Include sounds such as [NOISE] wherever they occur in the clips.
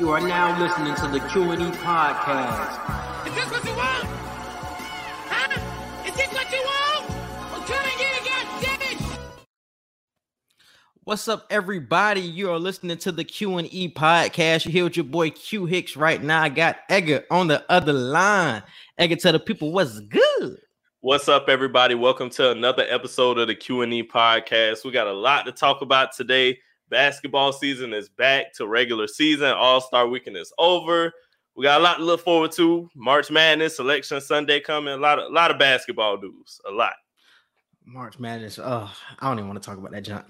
You are now listening to the Q&E podcast. Is this what you want? Huh? Is this what you want? Well, come and get it, goddammit! What's up, everybody? You are listening to the Q&E podcast. You're here with your boy Q Hicks right now. I got Edgar on the other line. Edgar, tell the people what's good. What's up, everybody? Welcome to another episode of the Q&E podcast. We got a lot to talk about today. Basketball season is back to regular season. All-Star weekend is over. We got a lot to look forward to. March Madness, Selection Sunday coming. A lot of a lot of basketball news. A lot. March Madness. Oh, I don't even want to talk about that junk.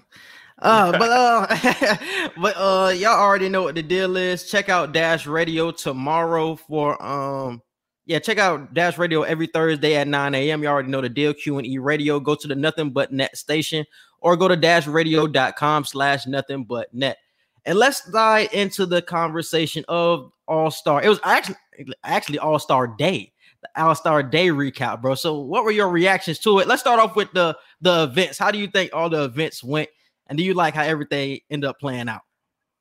Uh, [LAUGHS] but uh, [LAUGHS] but uh, y'all already know what the deal is. Check out Dash Radio tomorrow for um, yeah, check out Dash Radio every Thursday at 9 a.m. You already know the deal. Q and E Radio. Go to the Nothing But Net station or go to dashradio.com slash nothing but net. And let's dive into the conversation of All Star. It was actually actually All Star Day, the All Star Day recap, bro. So, what were your reactions to it? Let's start off with the the events. How do you think all the events went, and do you like how everything ended up playing out?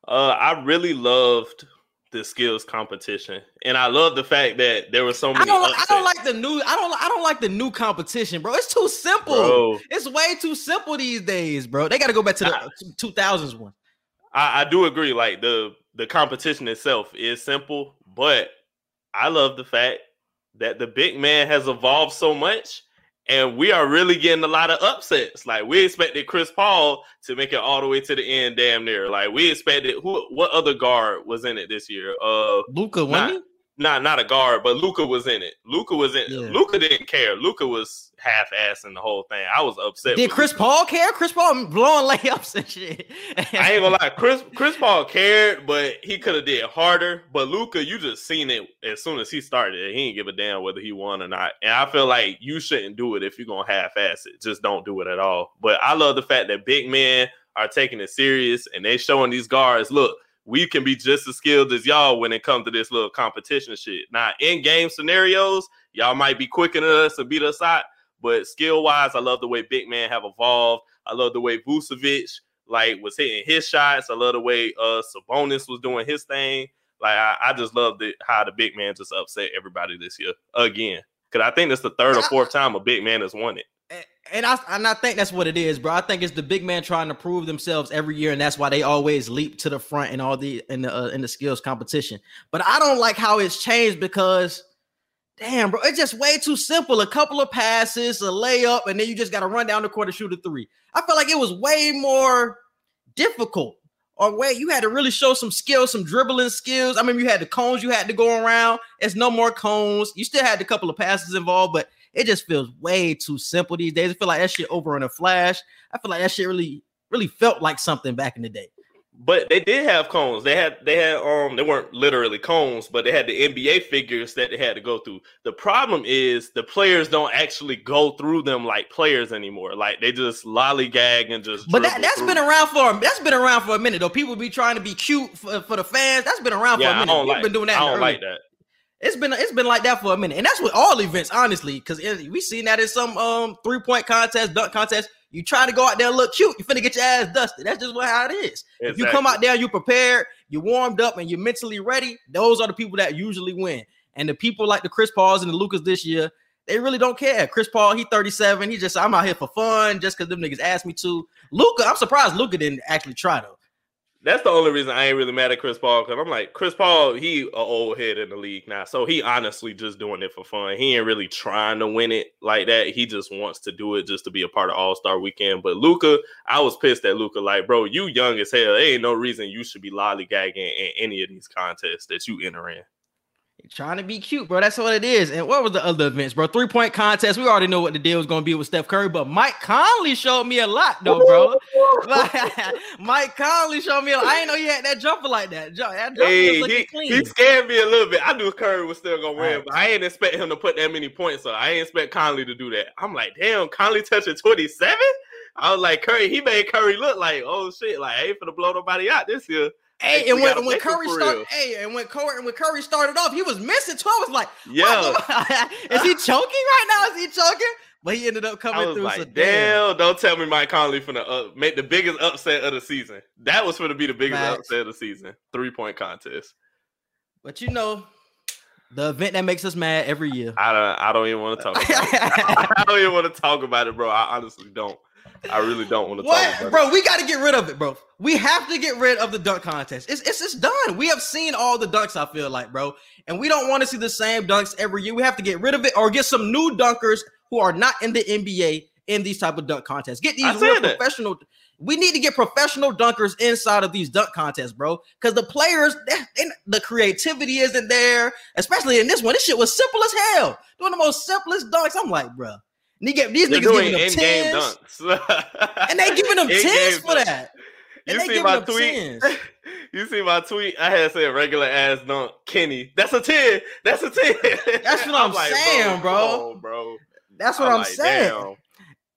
Uh, I really loved the skills competition, and I love the fact that there were so many. I don't, I don't like the new. I don't. I don't like the new competition, bro. It's too simple. Bro. It's way too simple these days, bro. They got to go back to the two thousands one. I, I do agree. Like the the competition itself is simple, but I love the fact that the big man has evolved so much, and we are really getting a lot of upsets. Like we expected Chris Paul to make it all the way to the end, damn near. Like we expected who? What other guard was in it this year? Uh, Luka, wasn't not not a guard, but Luka was in it. Luka was in. Yeah. Luka didn't care. Luka was half assing the whole thing. I was upset. Did Chris Luka. Paul care? Chris Paul blowing [LAUGHS] layups and shit. I ain't gonna lie, Chris Chris Paul cared, but he could have did harder. But Luka, you just seen it as soon as he started. He didn't give a damn whether he won or not. And I feel like you shouldn't do it if you're gonna half ass it. Just don't do it at all. But I love the fact that big men are taking it serious and they showing these guards, look, we can be just as skilled as y'all when it comes to this little competition shit. Now, in game scenarios, y'all might be quicker than us and beat us out. But skill wise, I love the way big man have evolved. I love the way Vucevic like was hitting his shots. I love the way uh Sabonis was doing his thing. Like I, I just love the how the big man just upset everybody this year again. Cause I think that's the third or fourth time a big man has won it. And I and I think that's what it is, bro. I think it's the big man trying to prove themselves every year, and that's why they always leap to the front in all the in the uh, in the skills competition. But I don't like how it's changed because, damn, bro, it's just way too simple. A couple of passes, a layup, and then you just got to run down the court and shoot a three. I felt like it was way more difficult. Or way you had to really show some skills, some dribbling skills. I mean, you had the cones you had to go around. It's no more cones. You still had a couple of passes involved, but it just feels way too simple these days. I feel like that shit over in a flash. I feel like that shit really, really felt like something back in the day. But they did have cones. They had they had um they weren't literally cones, but they had the NBA figures that they had to go through. The problem is the players don't actually go through them like players anymore. Like they just lollygag and just. But that, through. been around for that's been around for a minute though. People be trying to be cute for, for the fans. That's been around Yeah, for a minute. We've like. been doing that. I don't like that. It's been it's been like that for a minute, and that's with all events, honestly. Because we seen that in some um three point contest, dunk contest. You try to go out there and look cute, you finna get your ass dusted. That's just what how it is. If you come out there, you prepared, you warmed up, and you're mentally ready. Those are the people that usually win. And the people like the Chris Pauls and the Lukas this year, they really don't care. Chris Paul, he 37. He just I'm out here for fun, just because them niggas asked me to. Luka, I'm surprised Luka didn't actually try though. That's the only reason I ain't really mad at Chris Paul because I'm like Chris Paul, he a old head in the league now, so he honestly just doing it for fun. He ain't really trying to win it like that. He just wants to do it just to be a part of All Star Weekend. But Luka, I was pissed at Luka. Like, bro, you young as hell. There ain't no reason you should be lollygagging in any of these contests that you enter in. Trying to be cute, bro. That's what it is. And what was the other events, bro? Three point contest. We already know what the deal was going to be with Steph Curry, but Mike Conley showed me a lot, though, bro. Like, [LAUGHS] Mike Conley showed me. A, I didn't know he had that jumper like that. That jumper Hey, he, clean. he scared me a little bit. I knew Curry was still gonna win, Right. but I ain't expect him to put that many points up. I ain't expect Conley to do that. I'm like, damn, Conley touching 27. I was like, Curry, he made Curry look like, oh shit, like I ain't finna blow nobody out this year. Hey, Hey, and when, when Curry started, hey, and when Curry and when Curry started off, he was missing too. I was like, Yeah. [LAUGHS] is he choking right now? Is he choking? But he ended up coming through. like, so damn, don't tell me Mike Conley finna uh, make the biggest upset of the season. That was gonna be the biggest upset of the season. Three point contest. But you know, the event that makes us mad every year. I don't. I don't even want to talk. About it. [LAUGHS] I don't even want to talk about it, bro. I honestly don't. I really don't want to talk What, bro? We got to get rid of it, bro. We have to get rid of the dunk contest. It's it's just done. We have seen all the dunks. I feel like, bro, and we don't want to see the same dunks every year. We have to get rid of it or get some new dunkers who are not in the NBA in these type of dunk contests. Get these real that. professional. We need to get professional dunkers inside of these dunk contests, bro. Because the players, the creativity isn't there. Especially in this one, this shit was simple as hell. Doing the most simplest dunks. I'm like, bro, these. They're niggas giving them tens, dunks, [LAUGHS] and they giving them tens for dunks. that. And You they see my tweet? 10s. [LAUGHS] You see my tweet? I had said regular ass dunk, Kenny. That's a ten. That's a ten. That's what [LAUGHS] I'm saying, bro. on, bro. That's what I'm, like, saying. damn.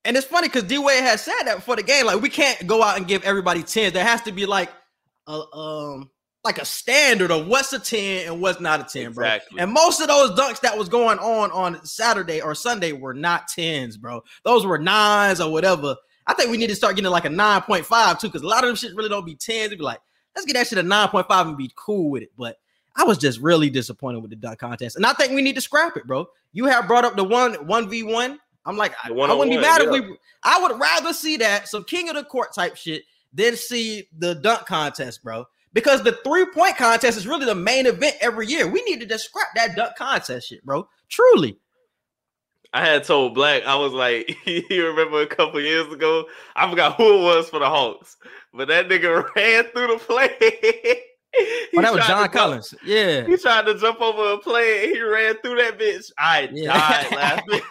And it's funny because D Wade has said that before the game. Like, we can't go out and give everybody tens. There has to be like a um like a standard of what's a 10 and what's not a 10, bro. And most of those dunks that was going on on Saturday or Sunday were not 10s, bro. Those were nines or whatever. I think we need to start getting like a 9.5 too, because a lot of them shit really don't be 10s. It'd be like, let's get that shit a 9.5 and be cool with it. But I was just really disappointed with the dunk contest. And I think we need to scrap it, bro. You have brought up the one 1v1. I'm like, I, I wouldn't be mad if we I would rather see that some king of the court type shit than see the dunk contest, bro. Because the three point contest is really the main event every year. We need to just scrap that dunk contest shit, bro. Truly. I had told Black, I was like, [LAUGHS] you remember a couple years ago? I forgot who it was for the Hawks, but that nigga [LAUGHS] ran through the play. [LAUGHS] Oh, that was John jump- Collins. Yeah. He tried to jump over a play and he ran through that bitch. I Yeah. died laughing.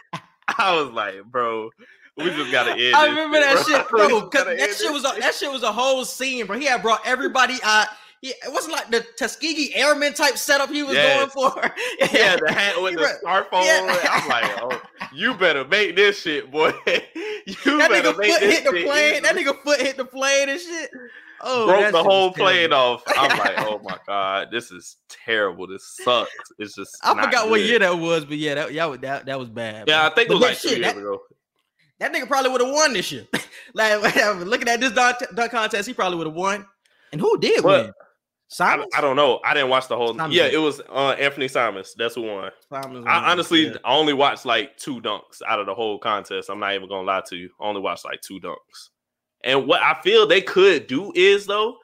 I was like, bro, we just gotta end. I remember that shit, [LAUGHS] bro. Because that shit was a, that shit was a whole scene, bro. He had brought everybody out. He, it wasn't like the Tuskegee Airmen type setup he was Yes. going for. [LAUGHS] Yeah, the hat with the on. Yeah. I'm like, oh, you better make this shit, boy. [LAUGHS] you that better nigga make foot this hit the shit plane. That nigga foot hit the plane and shit. Oh, broke the whole plane terrible. off. I'm like, oh my god, this is terrible. This sucks. It's just I forgot what year that was, but yeah, that yeah, that, that was bad. Yeah, bro. I think it was like two shit, years that, ago. That nigga probably would have won this year. [LAUGHS] like looking at this dunk, dunk contest, he probably would have won. And who did Well, win? I, Simons. I don't know. I didn't watch the whole. Simons Yeah, it was uh, Anthony Simons. That's who won. Simons I honestly yeah. Only watched like two dunks out of the whole contest. I'm not even gonna lie to you. I only watched like two dunks. And what I feel they could do is though,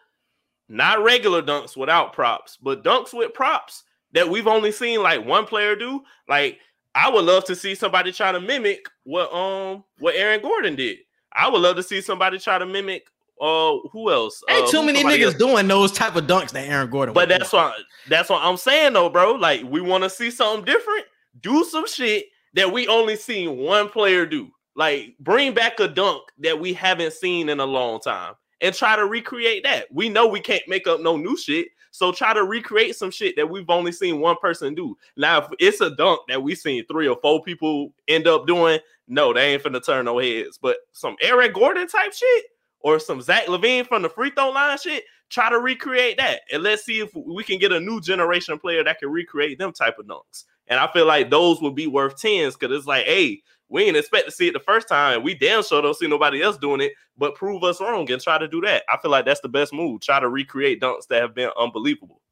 not regular dunks without props, but dunks with props that we've only seen like one player do. Like I would love to see somebody try to mimic what um what Aaron Gordon did. I would love to see somebody try to mimic uh who else? Ain't Uh, too many niggas else? doing those type of dunks that Aaron Gordon. But that's doing. what that's what I'm saying though, bro. Like we want to see something different. Do some shit that we only seen one player do. Like bring back a dunk that we haven't seen in a long time and try to recreate that. We know we can't make up no new shit. So try to recreate some shit that we've only seen one person do. Now, if it's a dunk that we've seen three or four people end up doing, no, they ain't finna turn no heads. But some Aaron Gordon type shit or some Zach LaVine from the free throw line shit, try to recreate that. And let's see if we can get a new generation player that can recreate them type of dunks. And I feel like those would be worth tens because it's like, hey, we ain't expect to see it the first time. and We damn sure don't see nobody else doing it, but prove us wrong and try to do that. I feel like that's the best move. Try to recreate dunks that have been unbelievable.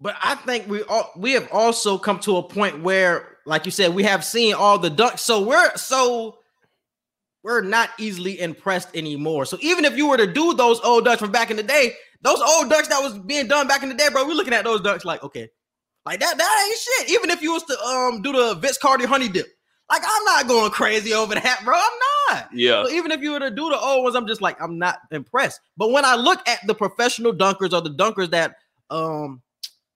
But I think we all we have also come to a point where, like you said, we have seen all the dunks. So we're so we're not easily impressed anymore. So even if you were to do those old dunks from back in the day, those old dunks that was being done back in the day, bro, we're looking at those dunks like, okay, like that, that ain't shit. Even if you was to um do the Vince Carter honey dip, like I'm not going crazy over that, bro. I'm not. Yeah. So even if you were to do the old ones, I'm just like, I'm not impressed. But when I look at the professional dunkers or the dunkers that, um,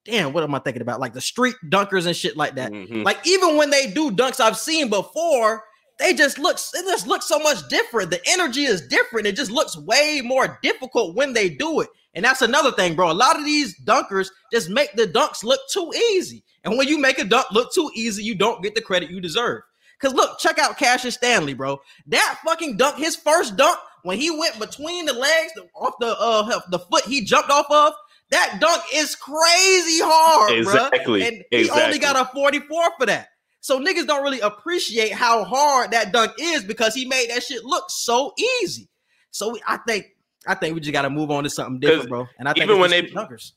damn, what am I thinking about? Like the street dunkers and shit like that. Mhm. Like even when they do dunks I've seen before, they just look it just looks so much different. The energy is different. It just looks way more difficult when they do it. And that's another thing, bro. A lot of these dunkers just make the dunks look too easy. And when you make a dunk look too easy, you don't get the credit you deserve. Cause look, check out Cassius Stanley, bro. That fucking dunk, his first dunk, when he went between the legs off the uh the foot he jumped off of, that dunk is crazy hard, Exactly, bro. And he only got a 44 for that. So niggas don't really appreciate how hard that dunk is because he made that shit look so easy. So we, I think I think we just got to move on to something different, bro. And I think even when the they- dunkers.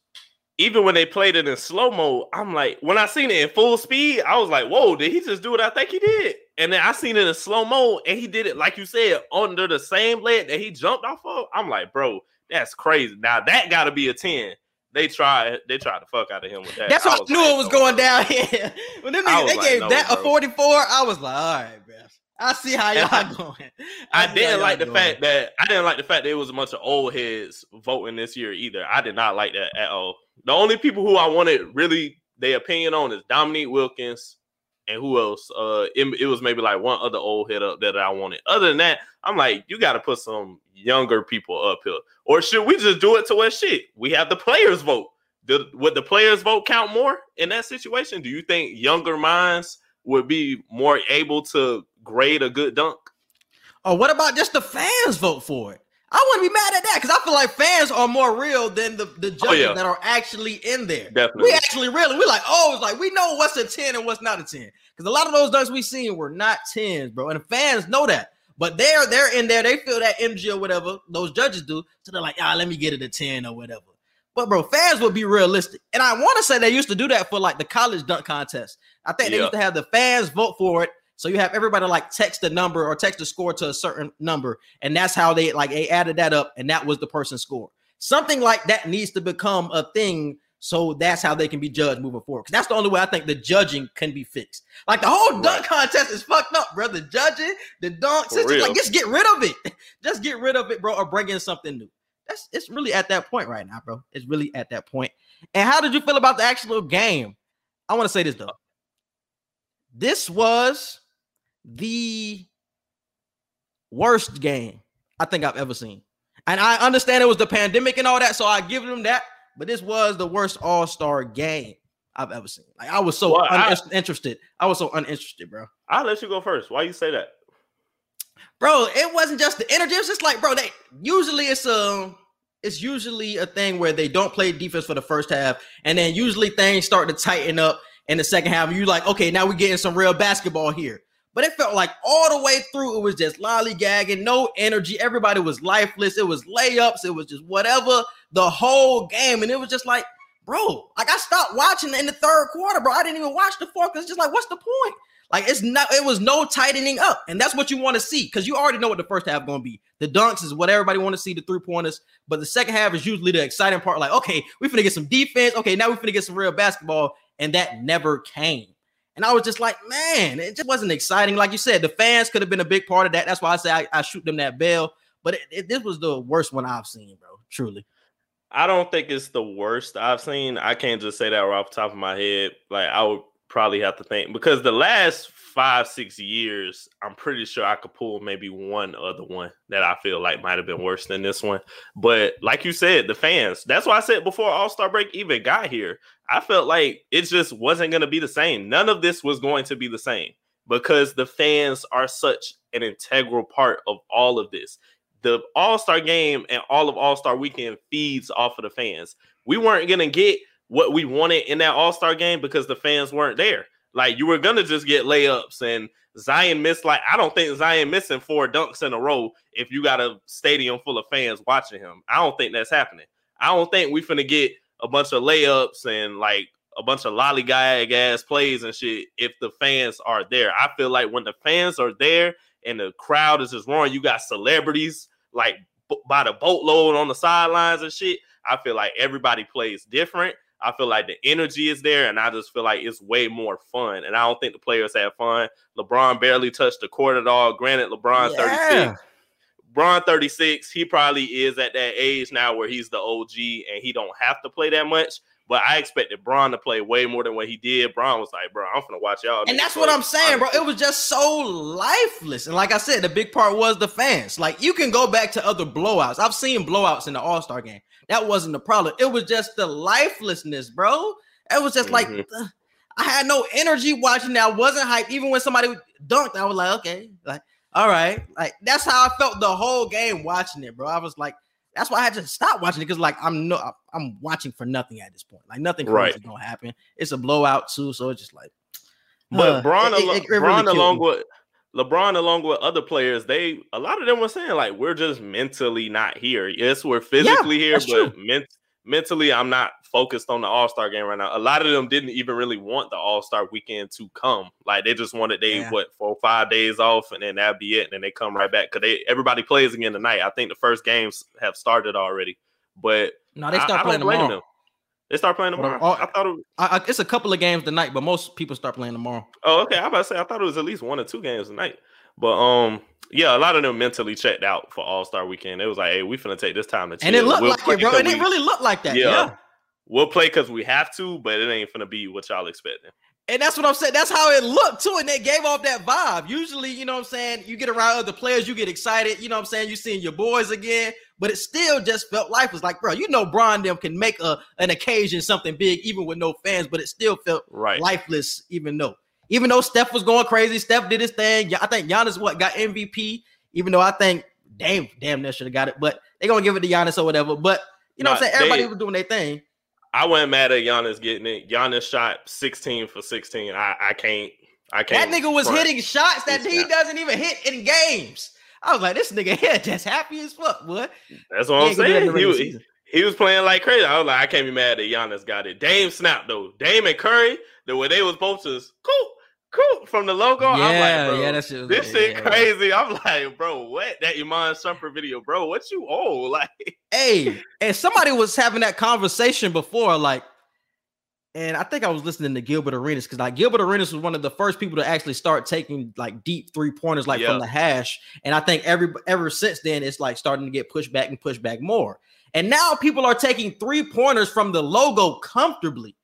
Even when they played it in slow mo, I'm like, when I seen it in full speed, I was like, whoa, did he just do what I think he did? And then I seen it in slow mo, and he did it like you said under the same leg that he jumped off of. I'm like, bro, that's crazy. Now that got to be a ten. They tried, they tried to fuck out of him with that. That's why I, I knew like, it was no, going down here. [LAUGHS] when them niggas, they like, gave no, that bro. a 44, I was like, all right, bro. I see how y'all I, [LAUGHS] going. I, I didn't like the going. fact that I didn't like the fact that it was a bunch of old heads voting this year either. I did not like that at all. The only people who I wanted really their opinion on is Dominique Wilkins and who else? Uh, it, it was maybe like one other old head up that I wanted. Other than that, I'm like, you got to put some younger people up here, or should we just do it to where shit? We have the players vote. Did, would the players vote count more in that situation? Do you think younger minds would be more able to grade a good dunk? Or what about just the fans vote for it? I wouldn't be mad at that because I feel like fans are more real than the, the judges oh, yeah. that are actually in there. Definitely. We actually really, we like, oh, it's like we know what's a 10 and what's not a 10. Because a lot of those dunks we seen were not 10s, bro. And the fans know that. But they're they're in there, they feel that MG or whatever, those judges do. So they're like, ah, let me get it a 10 or whatever. But bro, fans would be realistic. And I want to say they used to do that for like the college dunk contest. I think yeah. they used to have the fans vote for it so you have everybody like text a number or text a score to a certain number, and that's how they like they added that up, and that was the person's score. Something like that needs to become a thing. So that's how they can be judged moving forward. Because that's the only way I think the judging can be fixed. Like the whole dunk contest is fucked up, brother. Judging, the dunks, it's just like just get rid of it. [LAUGHS] just get rid of it, bro, or bring in something new. That's it's really at that point right now, bro. It's really at that point. And how did you feel about the actual game? I want to say this though. This was the worst game I think I've ever seen. And I understand it was the pandemic and all that, so I give them that. But this was the worst All Star game I've ever seen. Like I was so well, uninterested. I, I was so uninterested, bro. I'll let you go first. Why you say that, bro? It wasn't just the energy. It's just like, bro. They usually it's a um, it's usually a thing where they don't play defense for the first half, and then usually things start to tighten up in the second half. You're like, okay, now we're getting some real basketball here. But it felt like all the way through, it was just lollygagging, no energy. Everybody was lifeless. It was layups. It was just whatever the whole game. And it was just like, bro, like I stopped watching in the third quarter, bro. I didn't even watch the fourth it's just like, what's the point? Like it's not, it was no tightening up, and that's what you want to see because you already know what the first half going to be. The dunks is what everybody want to see, the three pointers, but the second half is usually the exciting part. Like, okay, we finna get some defense. Okay, now we finna get some real basketball, and that never came. And I was just like, man, it just wasn't exciting. Like you said, the fans could have been a big part of that. That's why I say I, I shoot them that bell. But it, it, this was the worst one I've seen, bro. Truly. I don't think it's the worst I've seen. I can't just say that right off the top of my head. Like I would probably have to think because the last five, six years, I'm pretty sure I could pull maybe one other one that I feel like might have been worse than this one. But like you said, the fans, that's why I said before All Star break even got here, I felt like it just wasn't going to be the same. None of this was going to be the same because the fans are such an integral part of all of this. The All Star game and all of All Star weekend feeds off of the fans. We weren't going to get what we wanted in that All Star game because the fans weren't there. Like you were gonna just get layups and Zion missed like I don't think Zion missing four dunks in a row if you got a stadium full of fans watching him. I don't think that's happening. I don't think we finna get a bunch of layups and like a bunch of lollygag ass plays and shit if the fans are there. I feel like when the fans are there and the crowd is just roaring, you got celebrities like b- by the boatload on the sidelines and shit. I feel like everybody plays different. I feel like the energy is there, and I just feel like it's way more fun. And I don't think the players have fun. LeBron barely touched the court at all. Granted, LeBron yeah. 36. LeBron 36, he probably is at that age now where he's the OG and he don't have to play that much. But I expected Bron to play way more than what he did. Bron was like, bro, I'm gonna watch y'all. And that's what I'm saying, bro. It was just so lifeless. And like I said, the big part was the fans. Like you can go back to other blowouts. I've seen blowouts in the All-Star game. That wasn't the problem. It was just the lifelessness, bro. It was just mm-hmm. like uh, I had no energy watching that. I wasn't hyped. Even when somebody dunked, I was like, okay, like, all right. Like that's how I felt the whole game watching it, bro. I was like, that's why I had to stop watching it because like I'm no I'm watching for nothing at this point. Like nothing crazy right. gonna happen. It's a blowout too, so it's just like but uh, Bron, it, it, it really along with LeBron, along with other players, they a lot of them were saying like we're just mentally not here. Yes, we're physically yeah, here, but men- mentally, I'm not focused on the All Star game right now. A lot of them didn't even really want the All Star weekend to come. Like they just wanted they Yeah. what four or five days off, and then that'd be it. And then they come right back because they everybody plays again tonight. I think the first games have started already, but No, they I- start I playing don't blame tomorrow. them. They start playing tomorrow. Oh, I thought it. Was, I, I, it's a couple of games tonight, but most people start playing tomorrow. oh, okay. I'm about to say I thought it was at least one or two games tonight. But um, yeah, a lot of them mentally checked out for All Star Weekend. It was like, hey, we finna take this time to chill. And it looked We'll like it, bro. And it really looked like that. Yeah. yeah. We'll play because we have to, but it ain't finna be what y'all expecting. And that's what I'm saying. That's how it looked too. And they gave off that vibe. Usually, you know what I'm saying? You get around other players, you get excited. You know what I'm saying? You seeing your boys again, but it still just felt life was Like, bro, you know, Bron them can make a an occasion something big, even with no fans, but it still felt Right. lifeless, even though. Even though Steph was going crazy, Steph did his thing. I think Giannis what got MVP, even though I think damn, damn, that should have got it. But they're gonna give it to Giannis or whatever. But you know what I'm saying? Everybody they- was doing their thing. I wasn't mad at Giannis getting it. Giannis shot 16 for 16. I, I can't. I can't. That nigga was front. hitting shots that he not. doesn't even hit in games. I was like, this nigga [LAUGHS] here just happy as fuck, boy. That's He what I'm ain't gonna do that in the saying. He was, he was playing like crazy. I was like, I can't be mad that Giannis got it. Dame snapped though. Dame and Curry, the way they was both just cool, cool from the logo. I'm like, bro, that shit. was- this shit yeah. crazy. I'm like, bro, what? That Iman Shumpert video, bro. What you owe? [LAUGHS] Like, Hey, and somebody was having that conversation before, like, and I think I was listening to Gilbert Arenas because like Gilbert Arenas was one of the first people to actually start taking like deep three pointers, like Yeah. from the hash. And I think every ever since then, it's like starting to get pushed back and pushed back more. And now people are taking three pointers from the logo comfortably.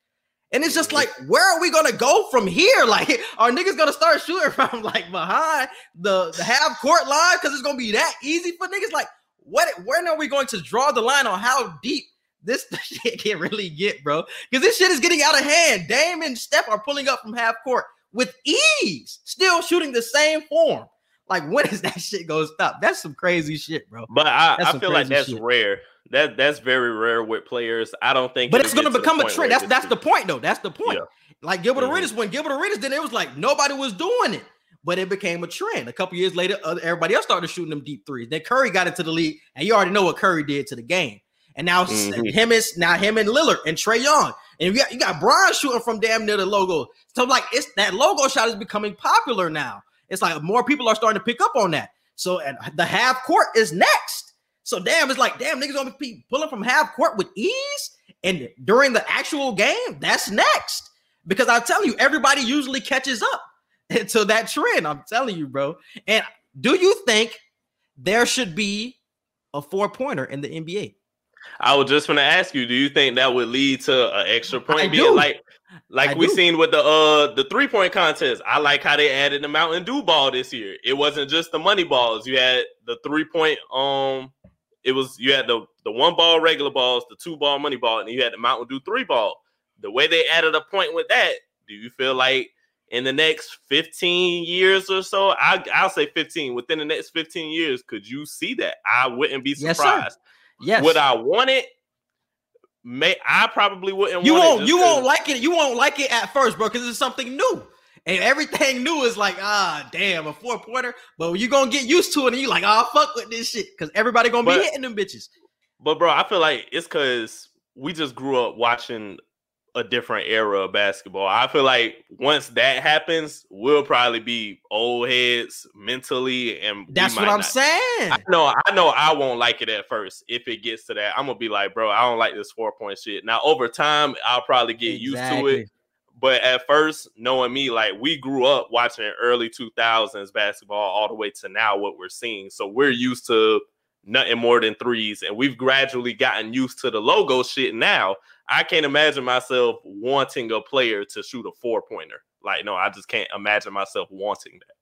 And it's just Mhm. like, where are we gonna go from here? [LAUGHS] Like, are niggas gonna start shooting from [LAUGHS] like behind the, the half court line because it's gonna be that easy for niggas? Like, what? When are we going to draw the line on how deep this [LAUGHS] shit can't really get, bro? Because this shit is getting out of hand. Dame and Steph are pulling up from half court with ease, still shooting the same form. Like, when is that [LAUGHS] shit gonna stop? That's some crazy shit, bro. but I, I feel like that's shit. rare. That that's very rare with players. I don't think. But it's gonna get to the become a trend. That's that's the point, though. That's the point. Yeah. Like Gilbert Mhm. Arenas, when Gilbert Arenas did it, it was like nobody was doing it, but it became a trend. A couple years later, everybody else started shooting them deep threes. Then Curry got into the league, and you already know what Curry did to the game. And now Mhm. him is now him and Lillard and Trae Young, and you got you got Brian shooting from damn near the logo. So like it's that logo shot is becoming popular now. It's like more people are starting to pick up on that. So and the half court is next. So damn, it's like damn niggas gonna be pulling from half court with ease, and during the actual game, that's next. Because I tell you, everybody usually catches up [LAUGHS] to that trend. I'm telling you, bro. And do you think there should be a four pointer in the NBA? I was just gonna ask you, do you think that would lead to an extra point I being do. like like I we do. seen with the uh the three point contest? I like how they added the Mountain Dew ball this year. It wasn't just the money balls. You had the three point um it was you had the the one ball regular balls, the two ball money ball, and you had the Mountain Dew three ball. The way they added a point with that, do you feel like in the next 15 years or so, I I'll say 15, within the next 15 years, could you see that? I wouldn't be surprised. Yes. Would I want it? May I probably wouldn't. you want won't It you won't like it. You won't like it at first, bro, because it's something new. And everything new is like, ah, damn, a four pointer. But you're gonna get used to it, and you're like, ah, fuck with this shit, because everybody gonna be hitting them bitches. But bro, I feel like it's because we just grew up watching a different era of basketball. I feel like once that happens, we'll probably be old heads mentally, and That's what I'm not- saying. I know, I know, I won't like it at first. If it gets to that, I'm gonna be like, bro, I don't like this four point shit. Now over time, I'll probably get used to it. But at first, knowing me, like we grew up watching early 2000s basketball all the way to now, what we're seeing. So we're used to nothing more than threes, and we've gradually gotten used to the logo shit now. I can't imagine myself wanting a player to shoot a four pointer. Like, no, I just can't imagine myself wanting that.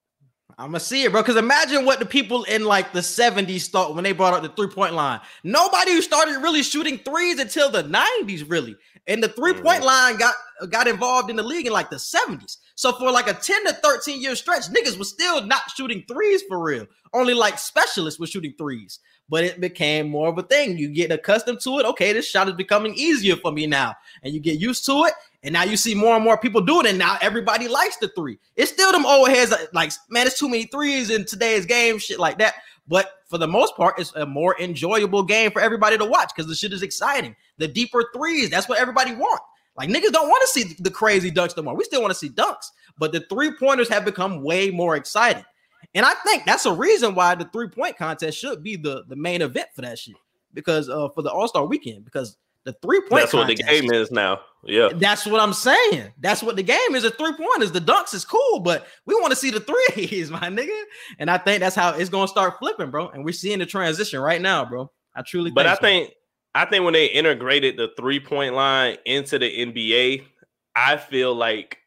I'm gonna see it, bro. Because imagine what the people in like the 70s thought when they brought up the three point line. Nobody started really shooting threes until the 90s, really. And the three point mm-hmm. line got got involved in the league in like the 70s. So for like a 10 to 13 year stretch, niggas was still not shooting threes for real. Only like specialists were shooting threes. But it became more of a thing. You get accustomed to it. Okay, this shot is becoming easier for me now. And you get used to it. And now you see more and more people do it. And now everybody likes the three. It's still them old heads that, like, man, it's too many threes in today's game, shit like that. But for the most part, it's a more enjoyable game for everybody to watch because the shit is exciting. The deeper threes, that's what everybody want. Like niggas don't want to see the crazy dunks no more. We still want to see dunks, but the three pointers have become way more exciting. And I think that's a reason why the three point contest should be the, the main event for that shit. Because uh for the All Star weekend, because the three point That's what the game is now. Yeah. That's what I'm saying. That's what the game is. A three pointers. The dunks is cool, but we want to see the [LAUGHS] threes, my nigga. And I think that's how it's gonna start flipping, bro. And we're seeing the transition right now, bro. I truly. But think I so. think I think when they integrated the three point line into the NBA, I feel like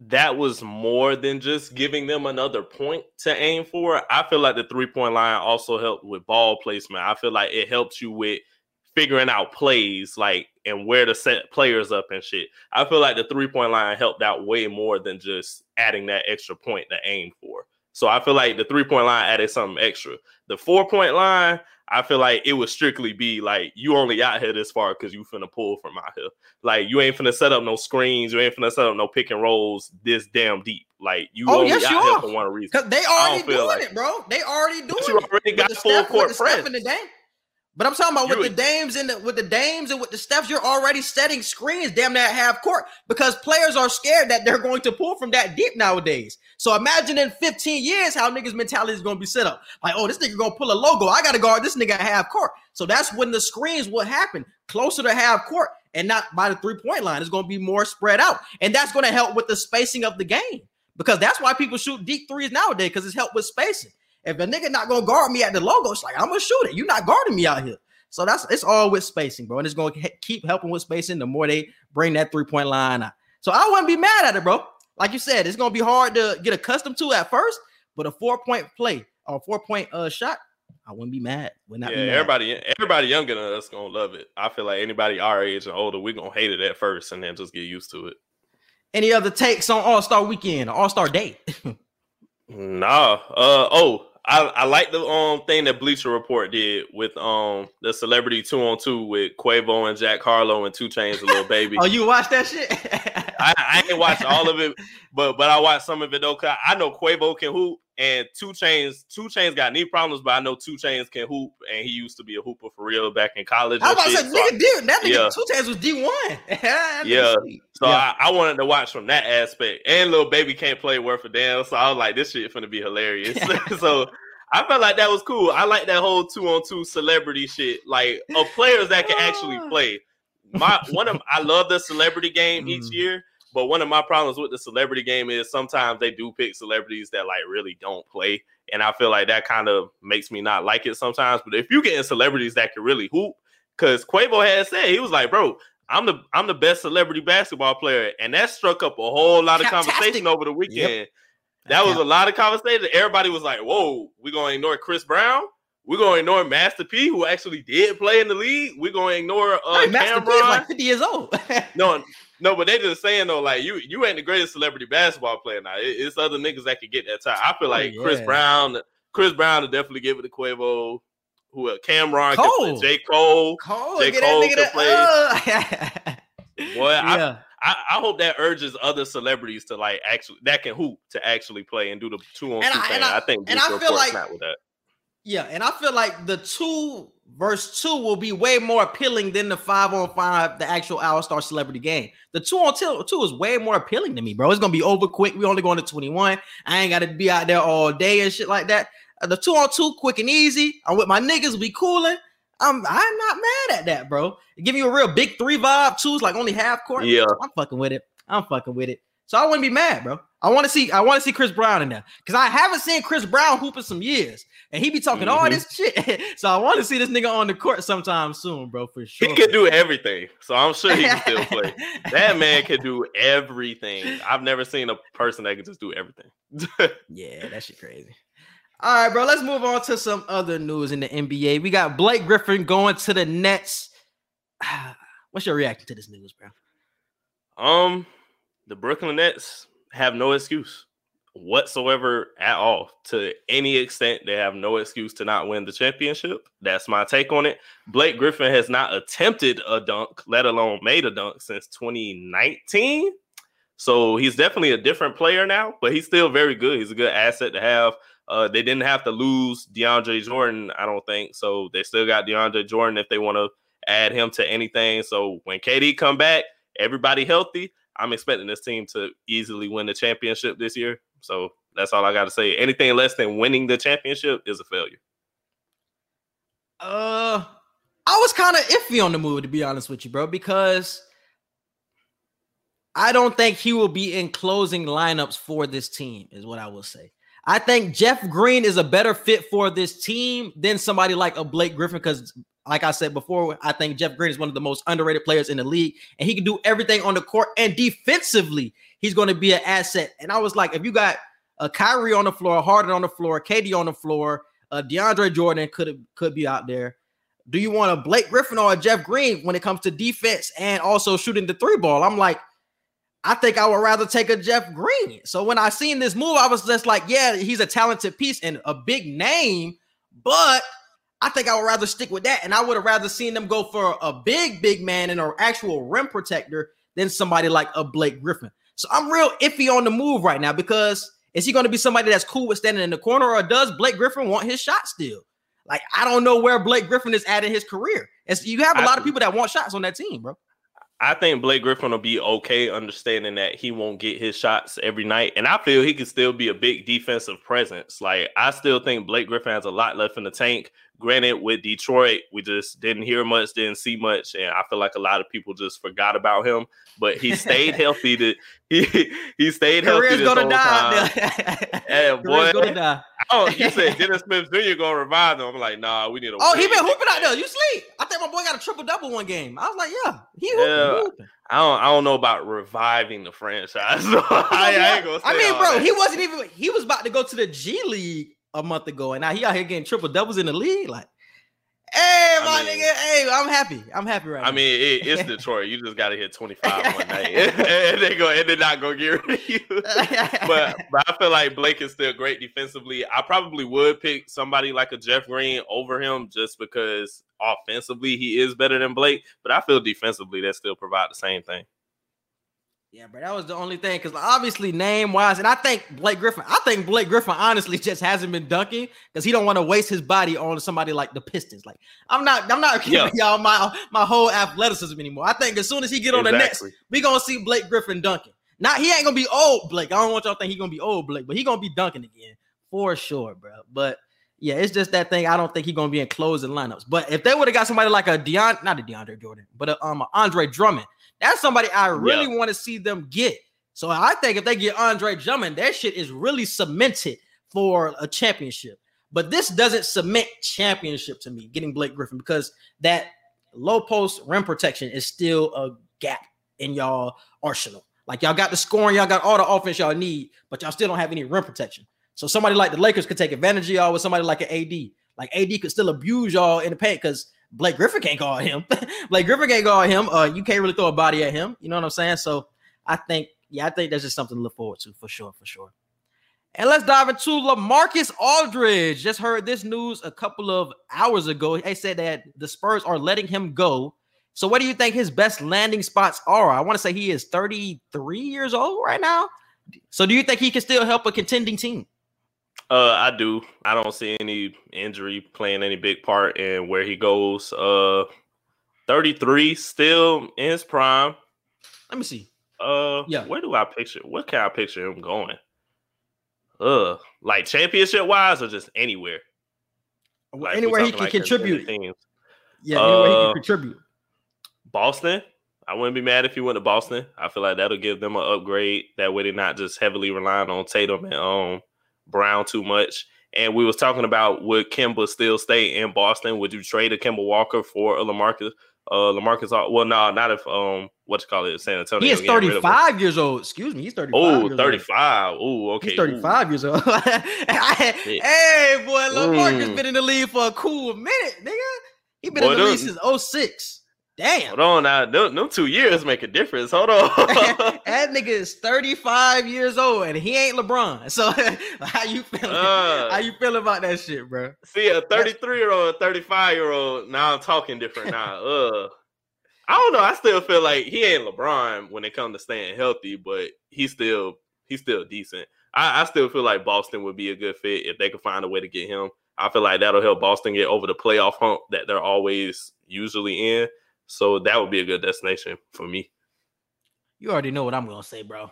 that was more than just giving them another point to aim for. I feel like the three point line also helped with ball placement. I feel like it helps you with figuring out plays like and where to set players up and shit. I feel like the three point line helped out way more than just adding that extra point to aim for. So I feel like the three point line added something extra. The four point line, I feel like it would strictly be like you only out here this far because you finna pull from out here. Like you ain't finna set up no screens, you ain't finna set up no pick and rolls this damn deep. Like you Oh, only yes, out you here are. for one reason. They already doing like- it, bro. They already doing you it. already With got full Steph- court press. in the Dame. But I'm talking about You- with the Dames and the, with the Dames and with the steps, you're already setting screens damn near at half court because players are scared that they're going to pull from that deep nowadays. So imagine in 15 years how niggas' mentality is going to be set up. Like, oh, this nigga going to pull a logo. I got to guard this nigga at half court. So that's when the screens will happen closer to half court and not by the three point line. It's going to be more spread out. And that's going to help with the spacing of the game because that's why people shoot deep threes nowadays because it's helped with spacing. If a nigga not gonna guard me at the logo, it's like I'm gonna shoot it. You're not guarding me out here. So that's it's all with spacing, bro. And it's gonna keep helping with spacing the more they bring that three point line out. So I wouldn't be mad at it, bro. Like you said, it's gonna be hard to get accustomed to at first, but a four point play or a four point uh shot, I wouldn't be mad. Would not Yeah, be mad. everybody, everybody younger than us gonna love it. I feel like anybody our age and older, we gonna hate it at first and then just get used to it. Any other takes on All Star Weekend, All Star Day? [LAUGHS] Nah. Uh oh. I, I like the um thing that Bleacher Report did with um the celebrity two on two with Quavo and Jack Harlow and 2 Chainz, a Lil Baby. oh, you watched that shit? [LAUGHS] I, I ain't watched all of it, but but I watched some of it though. Cause I know Quavo can hoop and 2 Chainz. 2 Chainz got knee problems, but I know 2 Chainz can hoop, and he used to be a hooper for real back in college. I and was about to shit, say, so I- nigga, dude, that nigga yeah. two times was D one. [LAUGHS] Yeah. So I, I wanted to watch from that aspect. And Lil Baby can't play worth a damn. So I was like, this shit finna be hilarious. [LAUGHS] [LAUGHS] so I felt like that was cool. I like that whole two on two celebrity shit. Like of players that can actually play. My one of I love the celebrity game each Mm. year, but one of my problems with the celebrity game is sometimes they do pick celebrities that like really don't play. And I feel like that kind of makes me not like it sometimes. But if you get in celebrities that can really hoop, because Quavo had said he was like, bro, I'm the I'm the best celebrity basketball player, and that struck up a whole lot of Captastic. conversation over the weekend. That was a lot of conversation. Everybody was like, "Whoa, we're gonna ignore Chris Brown. We're gonna ignore Master P, who actually did play in the league. We're gonna ignore uh, Hey, Master P is like 50 years old. no, no, but they just saying though, like you you ain't the greatest celebrity basketball player now. It- it's other niggas that could get that time. I feel like Chris yeah. Brown, Chris Brown to definitely give it to Quavo. Who else? Cameron, can play, Cole. J Cole. Cole, J. get Cole can that. Uh, [LAUGHS] Boy, I yeah. I, I hope that urges other celebrities to like actually that can hoop to actually play and do the two on two thing. I- I, think and I feel like- with that. Yeah, and I feel like the two verse two will be way more appealing than the five on five, the actual All Star Celebrity Game. The two on two, two is way more appealing to me, bro. It's gonna be over quick. We only going to twenty one. I ain't got to be out there all day and shit like that. Uh, the two on two, quick and easy. I'm with my niggas. We cooling. I'm I'm not mad at that, bro. Give you a real big three vibe. Two's like only half court. Yeah. I'm fucking with it. I'm fucking with it. So I wouldn't be mad, bro. I want to see I want to see Chris Brown in there because I haven't seen Chris Brown hoop in some years, and he be talking all Mhm. this shit. [LAUGHS] so I want to see this nigga on the court sometime soon, bro, for sure. He can do everything, so I'm sure he can still play. [LAUGHS] That man can do everything. I've never seen a person that can just do everything. [LAUGHS] Yeah, that shit crazy. All right, bro. Let's move on to some other news in the NBA. We got Blake Griffin going to the Nets. [SIGHS] What's your reaction to this news, bro? um, the Brooklyn Nets have no excuse whatsoever at all. To any extent, they have no excuse to not win the championship. That's my take on it. Blake Griffin has not attempted a dunk, let alone made a dunk since 2019. So he's definitely a different player now, but he's still very good. He's a good asset to have. Uh, they didn't have to lose DeAndre Jordan, I don't think. So they still got DeAndre Jordan if they want to add him to anything. So when KD come back, everybody healthy, I'm expecting this team to easily win the championship this year. So that's all I got to say. Anything less than winning the championship is a failure. Uh, I was kind of iffy on the move to be honest with you, bro, because I don't think he will be in closing lineups for this team. Is what I will say. I think Jeff Green is a better fit for this team than somebody like a Blake Griffin because like I said before, I think Jeff Green is one of the most underrated players in the league, and he can do everything on the court and defensively. He's going to be an asset. And I was like, if you got a Kyrie on the floor, Harden on the floor, KD on the floor, uh, DeAndre Jordan could could be out there. Do you want a Blake Griffin or a Jeff Green when it comes to defense and also shooting the three ball? I'm like, I think I would rather take a Jeff Green. So when I seen this move, I was just like, yeah, he's a talented piece and a big name, but I think I would rather stick with that. And I would have rather seen them go for a big, big man and an actual rim protector than somebody like a Blake Griffin. So I'm real iffy on the move right now because is he going to be somebody that's cool with standing in the corner or does Blake Griffin want his shot still? Like, I don't know where Blake Griffin is at in his career. It's, you have a lot of people that want shots on that team, bro. I think Blake Griffin will be okay, understanding that he won't get his shots every night. And I feel he can still be a big defensive presence. Like, I still think Blake Griffin has a lot left in the tank. Granted, with Detroit, we just didn't hear much, didn't see much, and I feel like a lot of people just forgot about him. But he stayed [LAUGHS] healthy. To [LAUGHS] he he stayed healthy this gonna die. [LAUGHS] Yeah, boy. gonna die. Oh, you said Dennis Smith Jr. gonna revive them. I'm like, nah, we need a. Oh, he win. been hooping out there. You sleep. I think my boy got a triple double one game. I was like, yeah, he hooping. Yeah. hooping. I don't. I don't know about reviving the franchise. Oh, I, I. Say I mean, bro, that. he wasn't even. He was about to go to the G League a month ago, and now he out here getting triple doubles in the league. Like, hey, I my mean- nigga, hey, I'm happy. I'm happy right I now. mean, it, [LAUGHS] it's Detroit. You just got to hit 25 one [LAUGHS] night, [LAUGHS] and they go, and they're not gonna get rid of you. but but I feel like Blake is still great defensively. I probably would pick somebody like a Jeff Green over him just because offensively he is better than Blake. But I feel defensively that still provide the same thing. Yeah, but that was the only thing because obviously name wise, and I think Blake Griffin. I think Blake Griffin honestly [LAUGHS] just hasn't been dunking because he don't want to waste his body on somebody like the Pistons. Like I'm not, I'm not [LAUGHS] giving Yeah. y'all my my whole athleticism anymore. I think as soon as he get on the next, we gonna see Blake Griffin dunking. Not he ain't gonna be old Blake. I don't want y'all to think he gonna be old Blake, but he gonna be dunking again for sure, bro. But yeah, it's just that thing. I don't think he gonna be in closing lineups. But if they would have got somebody like a Deon, not a DeAndre Jordan, but a, um a Andre Drummond, that's somebody I really want to see them get. So I think if they get Andre Drummond, that shit is really cemented for a championship. But this doesn't cement championship to me, getting Blake Griffin, because that low post rim protection is still a gap in y'all arsenal. Like y'all got the scoring, y'all got all the offense y'all need, but y'all still don't have any rim protection. So somebody like the Lakers could take advantage of y'all with somebody like an AD. Like AD could still abuse y'all in the paint because Blake Griffin can't guard him. [LAUGHS] Blake Griffin can't guard him. Uh, you can't really throw a body at him. You know what I'm saying? So I think, yeah, I think that's just something to look forward to for sure, for sure. And let's dive into LaMarcus Aldridge. Just heard this news a couple of hours ago. They said that the Spurs are letting him go. So, what do you think his best landing spots are? I want to say he is 33 years old right now. So, do you think he can still help a contending team? Uh, I do. I don't see any injury playing any big part in where he goes. Uh, 33, still in his prime. Let me see. Uh, Yeah. Where do I picture? What can I picture him going? Uh, like championship wise, or just anywhere? Like, anywhere he can like contribute. Yeah, anywhere he Uh, can contribute. Boston. I wouldn't be mad if he went to Boston. I feel like that'll give them an upgrade. That way, they're not just heavily relying on Tatum and um Brown too much. And we was talking about would Kemba still stay in Boston? Would you trade a Kemba Walker for a LaMarcus? Uh, LaMarcus. Well, no, not if um what you call it, San Antonio. He is getting rid of him. 35 years old. Excuse me. He's 35. Oh, 35. Oh, okay. He's Ooh. 35 years old. [LAUGHS] hey, boy, LaMarcus Mm. been in the league for a cool minute, nigga. He been Boy, in the league since 06. Damn. Hold on now. Them, them two years make a difference. Hold on. [LAUGHS] that nigga is 35 years old and he ain't LeBron. So [LAUGHS] how you feeling? Uh. how you feel about that shit, bro? See, a 33 year old, 35 year old, now I'm talking different now. [LAUGHS] Uh I don't know. I still feel like he ain't LeBron when it comes to staying healthy, but he's still he's still decent. I, I still feel like Boston would be a good fit if they could find a way to get him. I feel like that'll help Boston get over the playoff hump that they're always usually in. So that would be a good destination for me. You already know what I'm gonna say, bro.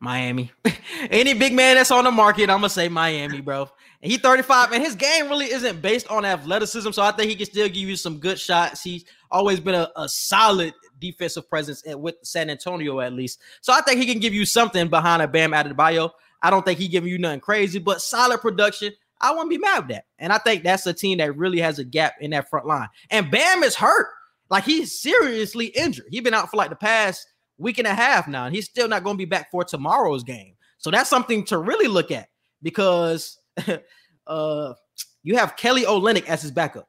Miami. [LAUGHS] Any big man that's on the market, I'm gonna say Miami, bro. And he 35, and his game really isn't based on athleticism, so I think he can still give you some good shots. He's always been a, a solid defensive presence at, with San Antonio, at least. So I think he can give you something behind a Bam Adebayo. I don't think he giving you nothing crazy, but solid production. I wouldn't be mad with that. And I think that's a team that really has a gap in that front line. And Bam is hurt. Like he's seriously injured. He's been out for like the past week and a half now, and he's still not going to be back for tomorrow's game. So that's something to really look at because [LAUGHS] uh you have Kelly Olynyk as his backup.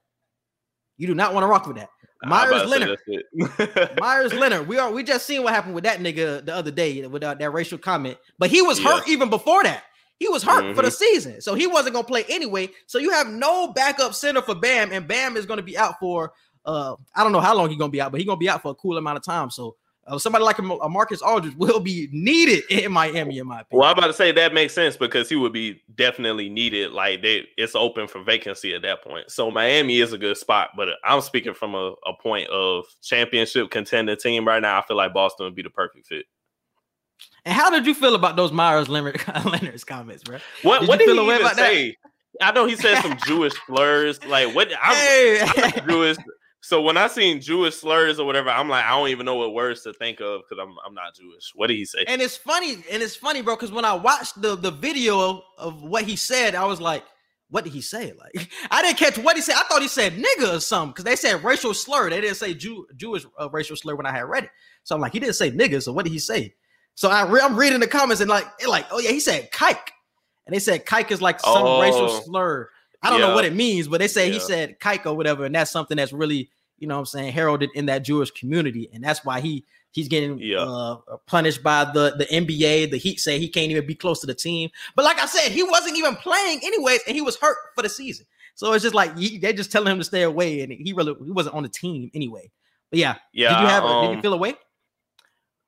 You do not want to rock with that. Meyers Leonard. [LAUGHS] [LAUGHS] Meyers Leonard. We are we just seen what happened with that nigga the other day with uh, that racial comment, but he was hurt even before that. He was hurt mm-hmm. for the mm-hmm. season, so he wasn't gonna play anyway. So you have no backup center for Bam, and Bam is gonna be out for uh I don't know how long he's gonna be out, but he's gonna be out for a cool amount of time. So uh, somebody like a, a, Marcus Aldridge will be needed [LAUGHS] in Miami, in my opinion. Well, I'm about to say that makes sense because he would be definitely needed. Like they, it's open for vacancy at that point. So Miami is a good spot, but I'm speaking from a, a point of championship contender team right now. I feel like Boston would be the perfect fit. And how did you feel about those Meyers Leonard, [LAUGHS] Leonard's comments, bro? What, did what did he even say? That? I know he said some [LAUGHS] Jewish slurs. Like what? I'm, hey. I'm Jewish. So when I seen Jewish slurs or whatever, I'm like, I don't even know what words to think of because I'm I'm not Jewish. What did he say? And it's funny, and it's funny, bro, because when I watched the the video of what he said, I was like, what did he say? [LAUGHS] Like, I didn't catch what he said. I thought he said nigga or something because they said racial slur. They didn't say Jew, Jewish uh, racial slur when I had read it. So I'm like, he didn't say nigga. So what did he say? So I re- I'm reading the comments and like, like, oh yeah, he said kike, and they said kike is like some oh, racial slur. I don't yeah. know what it means, but they say yeah. he said kike or whatever, and that's something that's really you know what I'm saying, heralded in that Jewish community. And that's why he he's getting yeah. uh, punished by the, the NBA. The Heat say he can't even be close to the team. But like I said, he wasn't even playing anyways, and he was hurt for the season. So it's just like he, they're just telling him to stay away, and he really he wasn't on the team anyway. But yeah, yeah. Did you have? Um, did you um, feel away?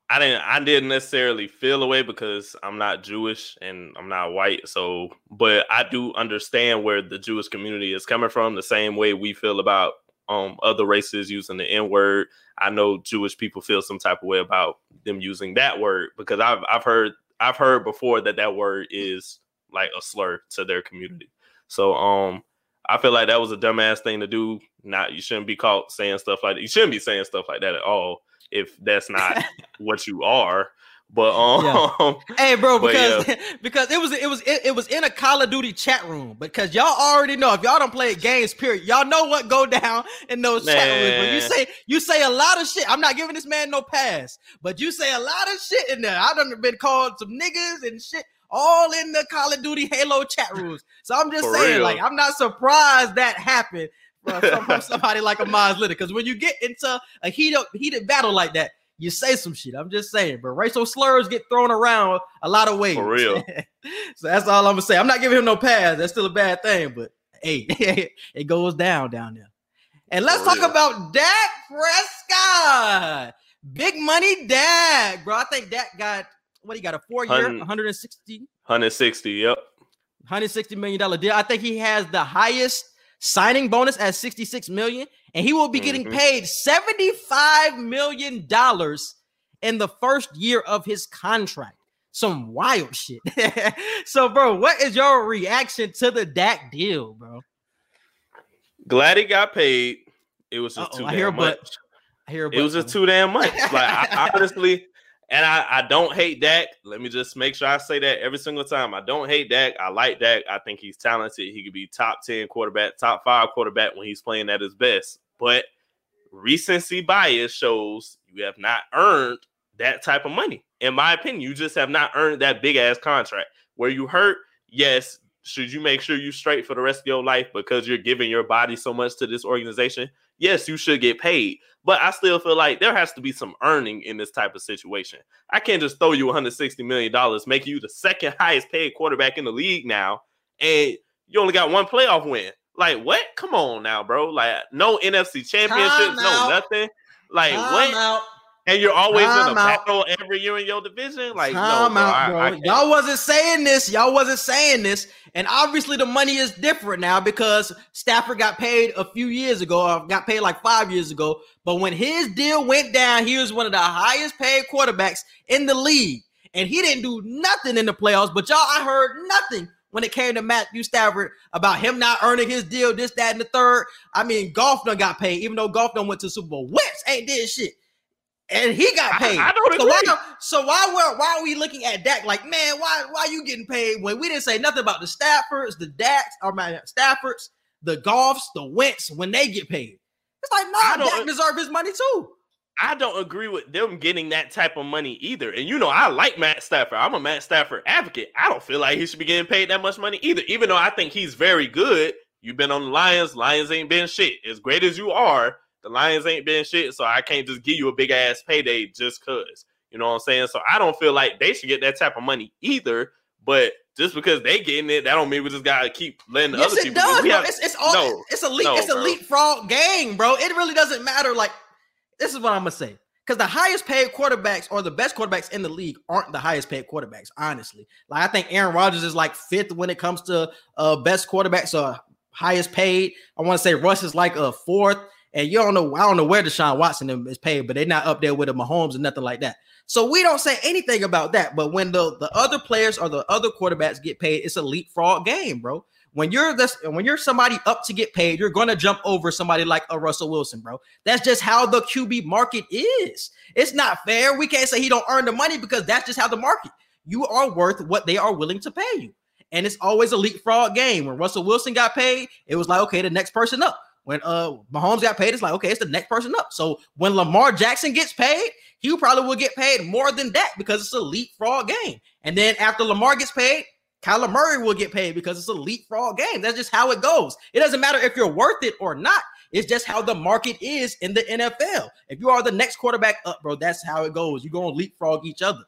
I didn't. I didn't necessarily feel away because I'm not Jewish and I'm not white. So, but I do understand where the Jewish community is coming from. The same way we feel about um other races using the N word. I know Jewish people feel some type of way about them using that word because I've I've heard I've heard before that that word is like a slur to their community. So um I feel like that was a dumbass thing to do. Not you shouldn't be caught saying stuff like that. You shouldn't be saying stuff like that at all if that's not [LAUGHS] what you are. But um, yeah. [LAUGHS] hey, bro, because yeah. [LAUGHS] because it was it was it, it, was in a Call of Duty chat room because y'all already know if y'all don't play games, period, y'all know what go down [LAUGHS] in those man. chat rooms. But you say you say a lot of shit. I'm not giving this man no pass, but you say a lot of shit in there. I done been called some niggas and shit all in the Call of Duty Halo chat rooms. So I'm just For saying, real. like, I'm not surprised that happened from, from somebody like a Miles Leonard because when you get into a heated heated battle like that you say some shit. I'm just saying, but racial slurs get thrown around a lot of ways. For real. [LAUGHS] so that's all I'm gonna say. I'm not giving him no pass. That's still a bad thing, but hey, [LAUGHS] it goes down down there. And let's For talk real. about Dak Prescott. Big money Dak, bro. I think Dak got what he got a four year, 160. 160, yep. 160 million dollar deal. I think he has the highest signing bonus at 66 million, and he will be getting mm-hmm. paid 75 million dollars in the first year of his contract. Some wild shit. [LAUGHS] so, bro, what is your reaction to the Dak deal, bro? Glad he got paid. It was just Uh-oh, too I damn much. I hear it was just too damn much. Like I, [LAUGHS] honestly, and I, I don't hate Dak. Let me just make sure I say that every single time. I don't hate Dak. I like Dak. I think he's talented. He could be top 10 quarterback, top five quarterback when he's playing at his best. But recency bias shows you have not earned that type of money. In my opinion, you just have not earned that big ass contract. Where you hurt, yes, should you make sure you straight for the rest of your life because you're giving your body so much to this organization? Yes, you should get paid. But I still feel like there has to be some earning in this type of situation. I can't just throw you 160 million dollars, make you the second highest paid quarterback in the league now, and you only got one playoff win. Like what? Come on now, bro. Like no NFC championships, no nothing. Like Time what? Out. and you're always Time in a out. battle every year in your division. Like, Time no, bro, out, bro. I can't. Y'all wasn't saying this. Y'all wasn't saying this. And obviously the money is different now because Stafford got paid a few years ago, or got paid like five years ago. But when his deal went down, he was one of the highest paid quarterbacks in the league. And he didn't do nothing in the playoffs. But y'all, I heard nothing when it came to Matthew Stafford about him not earning his deal, this, that, and the third. I mean, Goff done got paid, even though Goff done went to Super Bowl. Wentz ain't did shit. And he got paid. I don't so why, so why were why are we looking at Dak like, man, why why you getting paid when we didn't say nothing about the Staffords, the Daks, or my Staffords, the Goffs, the Wentz when they get paid? It's like, I nah, Dak deserve his money too. I don't agree with them getting that type of money either. And you know, I like Matt Stafford. I'm a Matt Stafford advocate. I don't feel like he should be getting paid that much money either. Even though I think he's very good. You've been on the Lions. Lions ain't been shit. As great as you are, the Lions ain't been shit. So I can't just give you a big ass payday just cause. You know what I'm saying? So I don't feel like they should get that type of money either. But just because they getting it, that don't mean we just gotta keep letting the Yes, other it people. does, have- It's it's all No, it's a leap, no, it's a bro. leapfrog game, bro. It really doesn't matter. Like, this is what I'm gonna say. Because the highest paid quarterbacks or the best quarterbacks in the league aren't the highest paid quarterbacks, honestly. Like I think Aaron Rodgers is like fifth when it comes to uh best quarterbacks or highest paid. I want to say Russ is like a fourth. And you don't know, I don't know where Deshaun Watson is paid, but they're not up there with the Mahomes and nothing like that. So we don't say anything about that. But when the, the other players or the other quarterbacks get paid, it's a leapfrog game, bro. When you're this, when you're somebody up to get paid, you're gonna jump over somebody like a Russell Wilson, bro. That's just how the QB market is. It's not fair. We can't say he don't earn the money because that's just how the market. You are worth what they are willing to pay you, and it's always a leapfrog game. When Russell Wilson got paid, it was like okay, the next person up. When uh Mahomes got paid, it's like okay, it's the next person up. So when Lamar Jackson gets paid, he probably will get paid more than that because it's a leapfrog game. And then after Lamar gets paid, Kyler Murray will get paid because it's a leapfrog game. That's just how it goes. It doesn't matter if you're worth it or not. It's just how the market is in the NFL. If you are the next quarterback up, bro, that's how it goes. You're gonna leapfrog each other.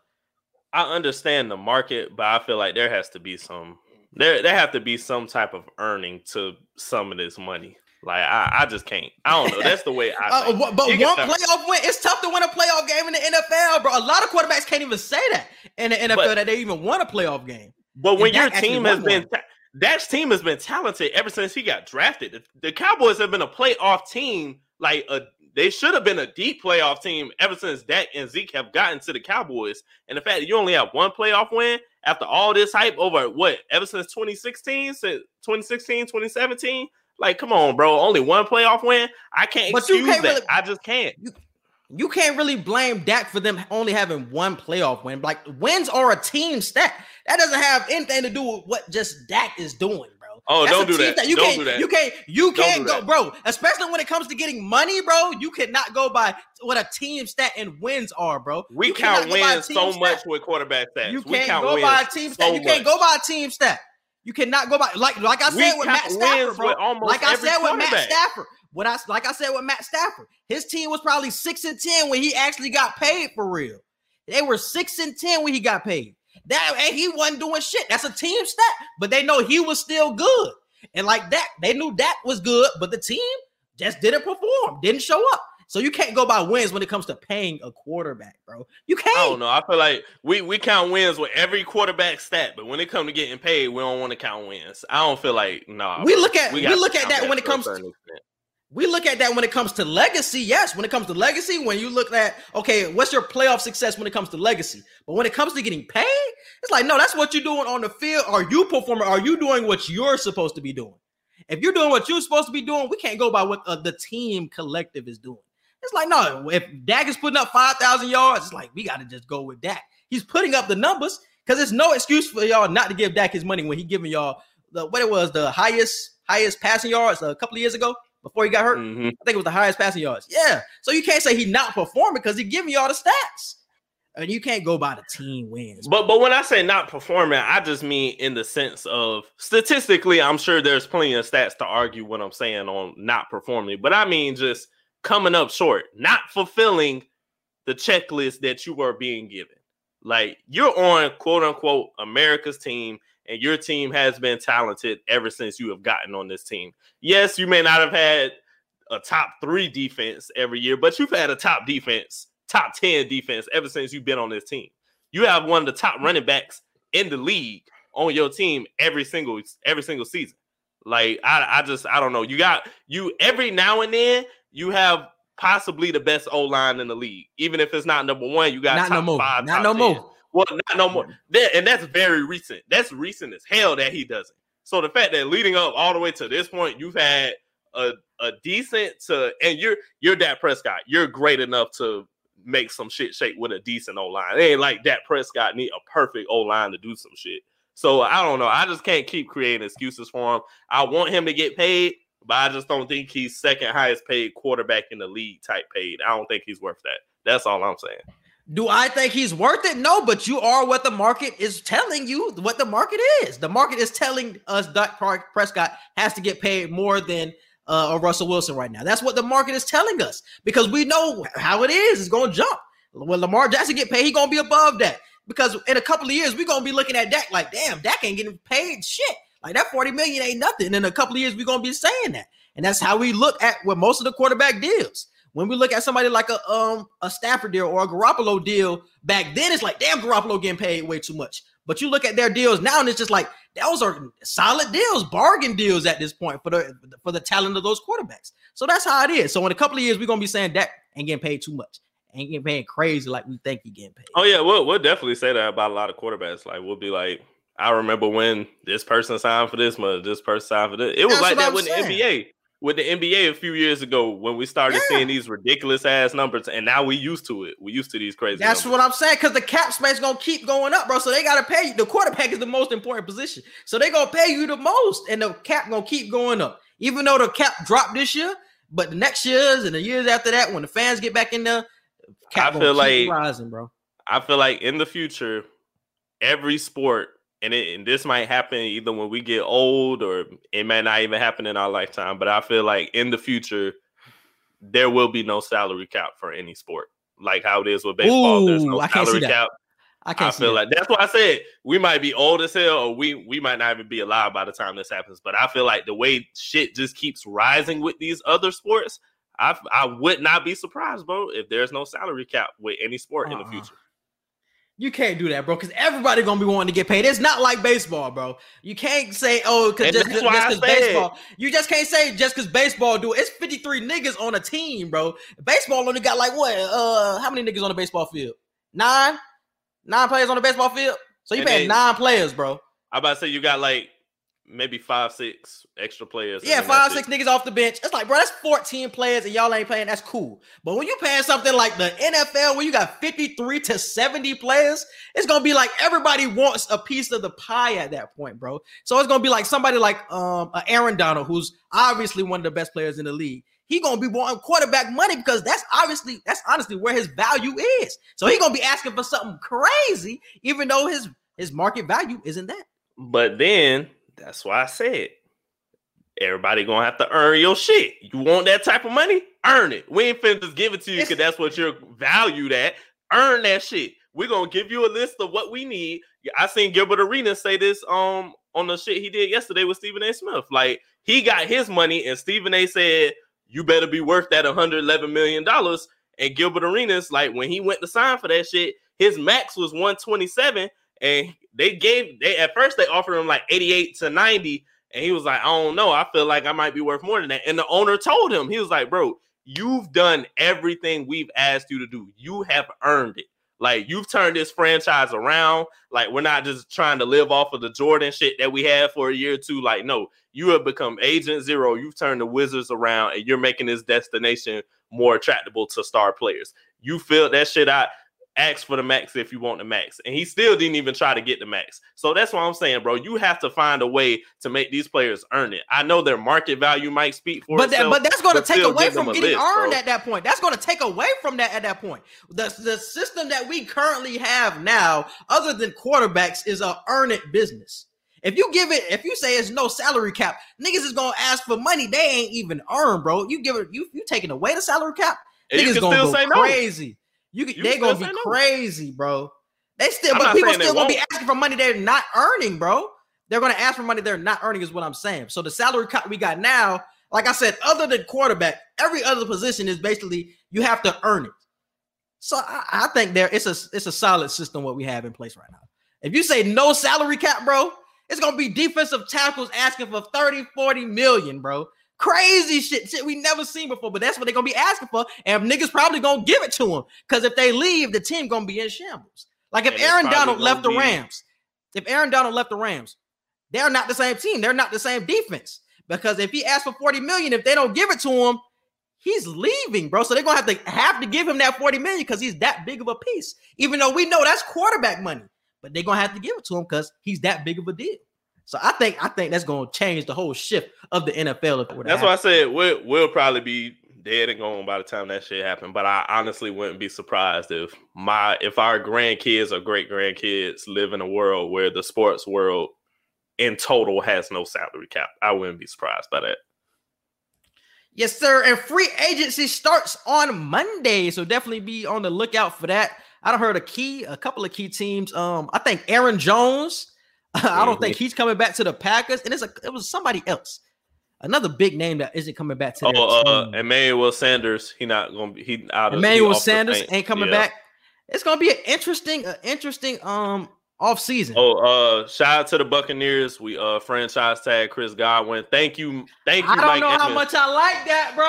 I understand the market, but I feel like there has to be some there there have to be some type of earning to some of this money. Like I, I just can't. I don't know. That's the way I. [LAUGHS] Uh, but one playoff win, it's tough to win a playoff game in the NFL, bro. A lot of quarterbacks can't even say that in the NFL But- that they even won a playoff game. But when your team has been one. Dak's team has been talented ever since he got drafted. The, the Cowboys have been a playoff team. Like a, they should have been a deep playoff team ever since Dak and Zeke have gotten to the Cowboys. And the fact that you only have one playoff win after all this hype over what ever since 2016, since 2016, 2017. Like, come on, bro. Only one playoff win. I can't But you excuse can't that. really- I just can't. You can't really blame Dak for them only having one playoff win. Like wins are a team stat. That doesn't have anything to do with what just Dak is doing, bro. Oh, That's don't do that. You Don't can't, do that. You can't. You can't do go, that. bro. Especially when it comes to getting money, bro. You cannot go by what a team stat and wins are, bro. We You count go by a wins so stat. much with quarterback stats. You can't go by a team stat. so you can't much. go by a team stat. You cannot go by like like I We said with Matt Stafford, bro. with Like I said with Matt. Stafford. What I like I said with Matt Stafford, his team was probably six and ten when he actually got paid for real. They were six and ten when he got paid. That and he wasn't doing shit. That's a team stat, but they know he was still good. And like that, they knew that was good, but the team just didn't perform, didn't show up. So you can't go by wins when it comes to paying a quarterback, bro. You can't. I don't know. I feel like we, we count wins with every quarterback stat, but when it comes to getting paid, we don't want to count wins. I don't feel like nah. We look at- we to look at that when it comes to-. We look at that when it comes to legacy. Yes, when it comes to legacy, when you look at okay, what's your playoff success when it comes to legacy? But when it comes to getting paid, it's like no, that's what you're doing on the field. Are you performing? Are you doing what you're supposed to be doing? If you're doing what you're supposed to be doing, we can't go by what uh, the team collective is doing. It's like no, if Dak is putting up five thousand yards, it's like we got to just go with Dak. He's putting up the numbers because there's no excuse for y'all not to give Dak his money when he giving y'all the what it was the highest highest passing yards a couple of years ago before he got hurt. Mhm. I think it was the highest passing yards. Yeah. So you can't say he not performing because he giving you all the stats. And you can't go by the team wins. But but when I say not performing, I just mean in the sense of statistically, I'm sure there's plenty of stats to argue what I'm saying on not performing. But I mean just coming up short, not fulfilling the checklist that you are being given. Like you're on quote unquote America's team, and your team has been talented ever since you have gotten on this team. Yes, you may not have had a top three defense every year, but you've had a top defense top 10 defense ever since you've been on this team. You have one of the top running backs in the league on your team every single every single season. Like I, I just I don't know. You got you every now and then you have possibly the best O line in the league. Even if it's not number one, you got Not top no more. five, Not no 10. more. Well, not no more. That, and that's very recent. That's recent as hell that he doesn't. So the fact that leading up all the way to this point, you've had a, a decent to and you're you're Dak Prescott. You're great enough to make some shit shake with a decent O line. It ain't like Dak Prescott need a perfect O line to do some shit. So I don't know. I just can't keep creating excuses for him. I want him to get paid, but I just don't think he's second highest paid quarterback in the league type paid. I don't think he's worth that. That's all I'm saying. Do I think he's worth it? No, but you are what the market is telling you what the market is. The market is telling us Dak Prescott has to get paid more than uh, Russell Wilson right now. That's what the market is telling us because we know how it is. It's going to jump. When Lamar Jackson get paid, he going to be above that because in a couple of years we're going to be looking at Dak like, damn, Dak ain't getting paid shit. Like that 40 million ain't nothing. In a couple of years, we're going to be saying that. And that's how we look at what most of the quarterback deals. When we look at somebody like a um a Stafford deal or a Garoppolo deal back then, it's like damn Garoppolo getting paid way too much. But you look at their deals now, and it's just like those are solid deals, bargain deals at this point for the for the talent of those quarterbacks. So that's how it is. So in a couple of years, we're gonna be saying Dak ain't getting paid too much, ain't getting paid crazy like we think he getting paid. Oh yeah, we'll we'll definitely say that about a lot of quarterbacks. Like we'll be like, I remember when this person signed for this month, this person signed for this. It was That's like that with the NBA. With the NBA a few years ago, when we started Yeah. seeing these ridiculous ass numbers, and now we used to it. We used to these crazy. That's numbers. what I'm saying. Because the cap space gonna keep going up, bro. So they gotta pay you. The quarterback is the most important position. So they gonna pay you the most, and the cap gonna keep going up. Even though the cap dropped this year, but the next years and the years after that, when the fans get back in there, cap I feel like- rising, bro. I feel like in the future, every sport, and, it, and this might happen either when we get old or it may not even happen in our lifetime, but I feel like in the future, there will be no salary cap for any sport. Like how it is with baseball, there's Ooh, no I can't see salary that. cap. I I feel that. like that's why I said we might be old as hell, or we we might not even be alive by the time this happens. But I feel like the way shit just keeps rising with these other sports, I I would not be surprised, bro, if there's no salary cap with any sport in the Uh-uh. future. You can't do that, bro, because everybody gonna be wanting to get paid. It's not like baseball, bro. You can't say, oh, because just that's just why I because baseball. You just can't say just because baseball do it. It's 53 niggas on a team, bro. Baseball only got like what? Uh, how many niggas on the baseball field? Nine, nine players on the baseball field. So you paying nine players, bro. I about to say you got like maybe five, six extra players. Yeah, five, six niggas off the bench. It's like, bro, that's 14 players and y'all ain't playing. That's cool. But when you paying something like the NFL, where you got 53 to 70 players, it's gonna be like everybody wants a piece of the pie at that point, bro. So it's gonna be like somebody like um Aaron Donald, who's obviously one of the best players in the league. He gonna be wanting quarterback money because that's obviously that's honestly where his value is. So he gonna be asking for something crazy, even though his his market value isn't that. But then that's why I said everybody gonna have to earn your shit. You want that type of money? Earn it. We ain't finna just give it to you because that's what you're valued at. Earn that shit. We're gonna give you a list of what we need. I seen Gilbert Arenas say this um on the shit he did yesterday with Stephen A. Smith. Like he got his money, and Stephen A. said, You better be worth that 111 million dollars. And Gilbert Arenas, like when he went to sign for that shit, his max was 127 and they gave they at first they offered him like 88 to 90 and he was like i don't know. I feel like i might be worth more than that. And the owner told him he was like bro you've done everything we've asked you to do. You have earned it. Like you've turned this franchise around. Like we're not just trying to live off of the jordan shit that we had for a year or two. Like no you have become agent zero. You've turned the wizards around and you're making this destination more attractable to star players. You filled that shit out ask for the max if you want the max. And he still didn't even try to get the max. So that's what I'm saying, bro. You have to find a way to make these players earn it. I know their market value might speak for But that, itself, but that's going to take away from getting list, earned bro. at that point. That's going to take away from that at that point. The the system that we currently have now, other than quarterbacks, is a earn it business. If you give it, if you say it's no salary cap, niggas is gonna ask for money they ain't even earn, bro. You give it, you you taking away the salary cap, And you niggas can gonna still go say no. You, You they gonna be crazy, bro. They still, I'm but people still gonna be asking for money they're not earning, bro. They're gonna ask for money they're not earning, is what I'm saying. So the salary cut we got now, like I said, other than quarterback, every other position is basically you have to earn it. So I, I think there it's a it's a solid system what we have in place right now. If you say no salary cap, bro, it's gonna be defensive tackles asking for 30, 40 million, bro. Crazy shit, shit we never seen before, but that's what they're gonna be asking for. And niggas probably gonna give it to them because if they leave, the team gonna be in shambles. Like if And Aaron Donald left the Rams, if Aaron Donald left the Rams, they're not the same team. They're not the same defense. Because if he asks for 40 million, if they don't give it to him, he's leaving, bro. So they're gonna have to have to give him that 40 million because he's that big of a piece. Even though we know that's quarterback money, but they're gonna have to give it to him because he's that big of a deal. So I think I think that's gonna change the whole shift of the NFL. If to That's why I said we'll, we'll probably be dead and gone by the time that shit happened. But I honestly wouldn't be surprised if my if our grandkids or great grandkids live in a world where the sports world in total has no salary cap. I wouldn't be surprised by that. Yes, sir. And free agency starts on Monday, so definitely be on the lookout for that. I don't heard a key, a couple of key teams. Um, I think Aaron Jones. [LAUGHS] I don't think he's coming back to the Packers, and it's a it was somebody else, another big name that isn't coming back to. Oh, uh. Emmanuel Sanders, he not gonna be he out of he Emmanuel off Sanders ain't coming Yeah. back. It's gonna be an interesting, uh, interesting um off season. Oh, uh, shout out to the Buccaneers. We uh franchise tag Chris Godwin. Thank you, thank you, I don't Mike know how much I like that, bro.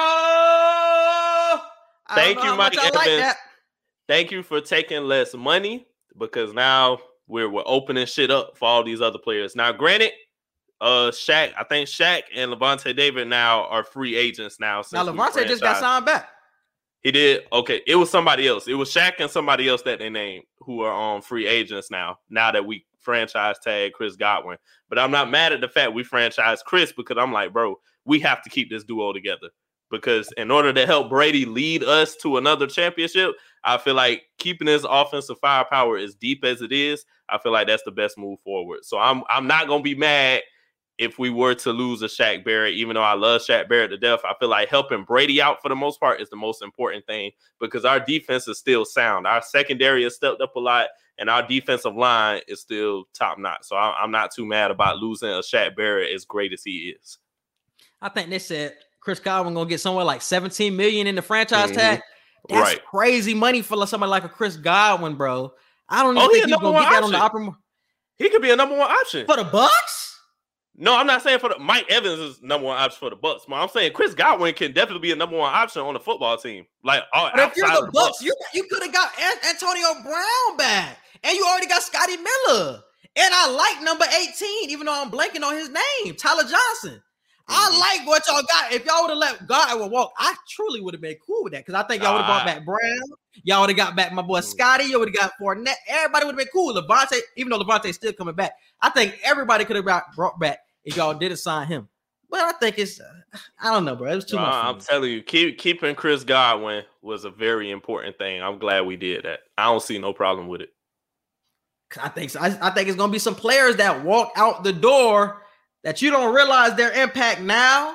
Thank you, Mike I like Evans. Thank you for taking less money because now we're we're opening shit up for all these other players. Now, granted, uh, Shaq, I think Shaq and Lavonte David now are free agents now. Now Lavonte just got signed back. He did. Okay, it was somebody else. It was Shaq and somebody else that they named who are on free agents now. Now that we franchise tag Chris Godwin, but I'm not mad at the fact we franchise Chris because I'm like, bro, we have to keep this duo together because in order to help Brady lead us to another championship, I feel like keeping his offensive firepower as deep as it is, I feel like that's the best move forward. So I'm I'm not gonna be mad if we were to lose a Shaq Barrett, even though I love Shaq Barrett to death, I feel like helping Brady out for the most part is the most important thing because our defense is still sound. Our secondary has stepped up a lot, and our defensive line is still top notch. So I'm not too mad about losing a Shaq Barrett as great as he is. I think they said Chris Godwin gonna get somewhere like 17 million in the franchise Mhm. tag. That's Right. crazy money for somebody like a Chris Godwin, bro. I don't Oh, even he think he's gonna get that on the upper He could be a number one option. for the Bucs. No, I'm not saying for the Mike Evans is number one option for the Bucs. I'm saying Chris Godwin can definitely be a number one option on the football team. Like uh, But if you're outside the of Bucs, you you could have got Antonio Brown back, and you already got Scotty Miller. And I like number 18, even though I'm blanking on his name, Tyler Johnson. I Mhm. like what y'all got. If y'all would have let Godwin walk, I truly would have been cool with that because I think y'all would have brought back Brown. Y'all would have got back my boy Mm. Scotty. You would have got Fournette. Everybody would have been cool. Lavonte, even though Lavonte's still coming back, I think everybody could have brought, brought back if y'all didn't sign him. But I think it's, uh, [SIGHS] I don't know, bro. It was too Uh, much. I'm me. telling you, keep, keeping Chris Godwin was a very important thing. I'm glad we did that. I don't see no problem with it. I think so. I, I think it's gonna be some players that walk out the door that you don't realize their impact now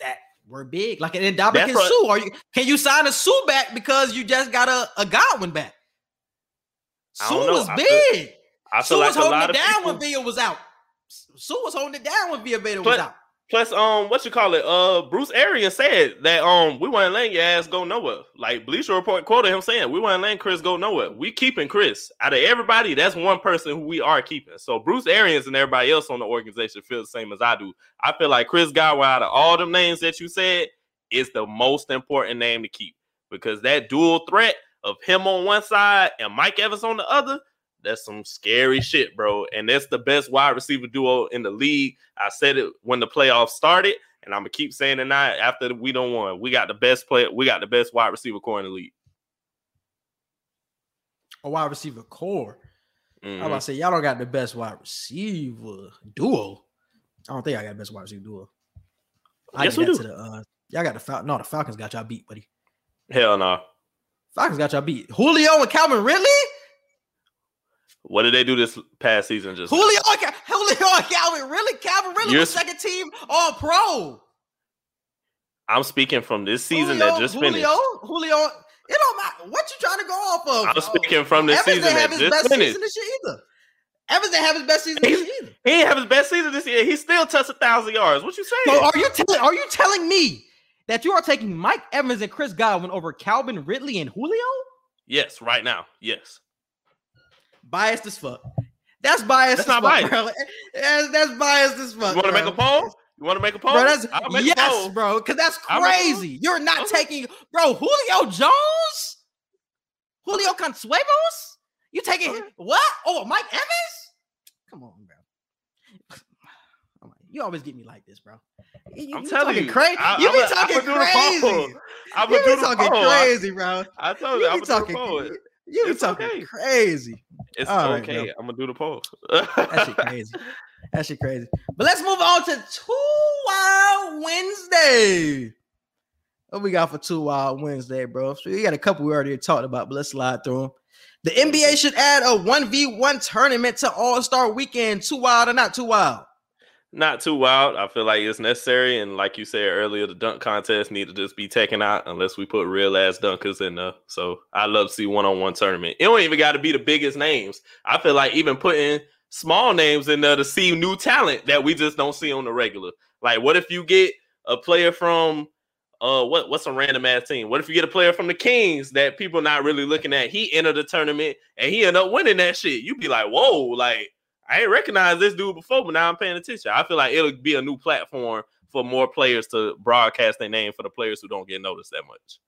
that were big. Like an That's what- Suh. Are you can you sign a Suh back because you just got a, a Godwin back? Suh was I big. I Suh like was a holding lot it down people. when Villa was out. Suh was holding it down when Vita Vea was out. Plus, um, what you call it? Uh, Bruce Arians said that um we weren't letting your ass go nowhere. Like Bleacher Report quoted him saying, "We weren't letting Chris go nowhere. We keeping Chris out of everybody. That's one person who we are keeping." So Bruce Arians and everybody else on the organization feel the same as I do. I feel like Chris Godwin, out of all them names that you said, is the most important name to keep because that dual threat of him on one side and Mike Evans on the other. That's some scary shit, bro. And that's the best wide receiver duo in the league. I said it when the playoffs started, and I'm gonna keep saying it now after we don't won. We got the best player, we got the best wide receiver core in the league. A wide receiver core. I'm Mhm. about to say y'all don't got the best wide receiver duo. I don't think I got the best wide receiver duo. I Yes, we do. to the uh y'all got the Fal- no the Falcons got y'all beat, buddy. Hell no. Falcons got y'all beat. Julio and Calvin Ridley? What did they do this past season? Just Julio Julio Calvin Ridley? Calvin Ridley You're was second team all pro. I'm speaking from this season Julio, that just Julio, finished. Julio, it don't matter. What you trying to go off of? I'm speaking from this Evans season didn't have that his just best finished. season this year either. Evans didn't have his best season this year either. He didn't have his best season this year. He still touched a thousand yards. What you saying? So are you telling are you telling me that you are taking Mike Evans and Chris Godwin over Calvin Ridley and Julio? Yes, right now. Yes. Biased as fuck. That's biased. That's as not fuck, biased. bro. That's, that's biased as fuck. You want to make a poll? You want to make a poll? Bro, that's yes, poll. bro. Because that's I'll make a poll. crazy. You're not Okay. taking, bro. Julio Jones, Julio Consuevos. You taking Okay. what? Oh, Mike Evans. Come on, bro. Oh you always get me like this, bro. You, I'm you telling talking you. crazy. I- You be talking I'ma do the poll. crazy. [LAUGHS] I'm You be talking crazy, bro. I, told you, You I'm be gonna do talking. You It's talking okay. crazy. It's All right, okay. bro. I'm gonna do the poll. That shit [LAUGHS] crazy. That shit crazy. But let's move on to Two Wild Wednesday. What we got for Two Wild Wednesday, bro? So we got a couple we already talked about, but let's slide through them. The NBA should add a 1v1 tournament to All Star Weekend. Too wild or not too wild? Not too wild. I feel like it's necessary, and like you said earlier, the dunk contest need to just be taken out unless we put real ass dunkers in there. So I love to see one on one tournament. It don't even got to be the biggest names. I feel like even putting small names in there to see new talent that we just don't see on the regular. Like, what if you get a player from uh what what's a random ass team? What if you get a player from the Kings that people not really looking at? He entered the tournament and he ended up winning that shit. You'd be like, whoa, like I ain't recognized this dude before, but now I'm paying attention. I feel like it'll be a new platform for more players to broadcast their name for the players who don't get noticed that much.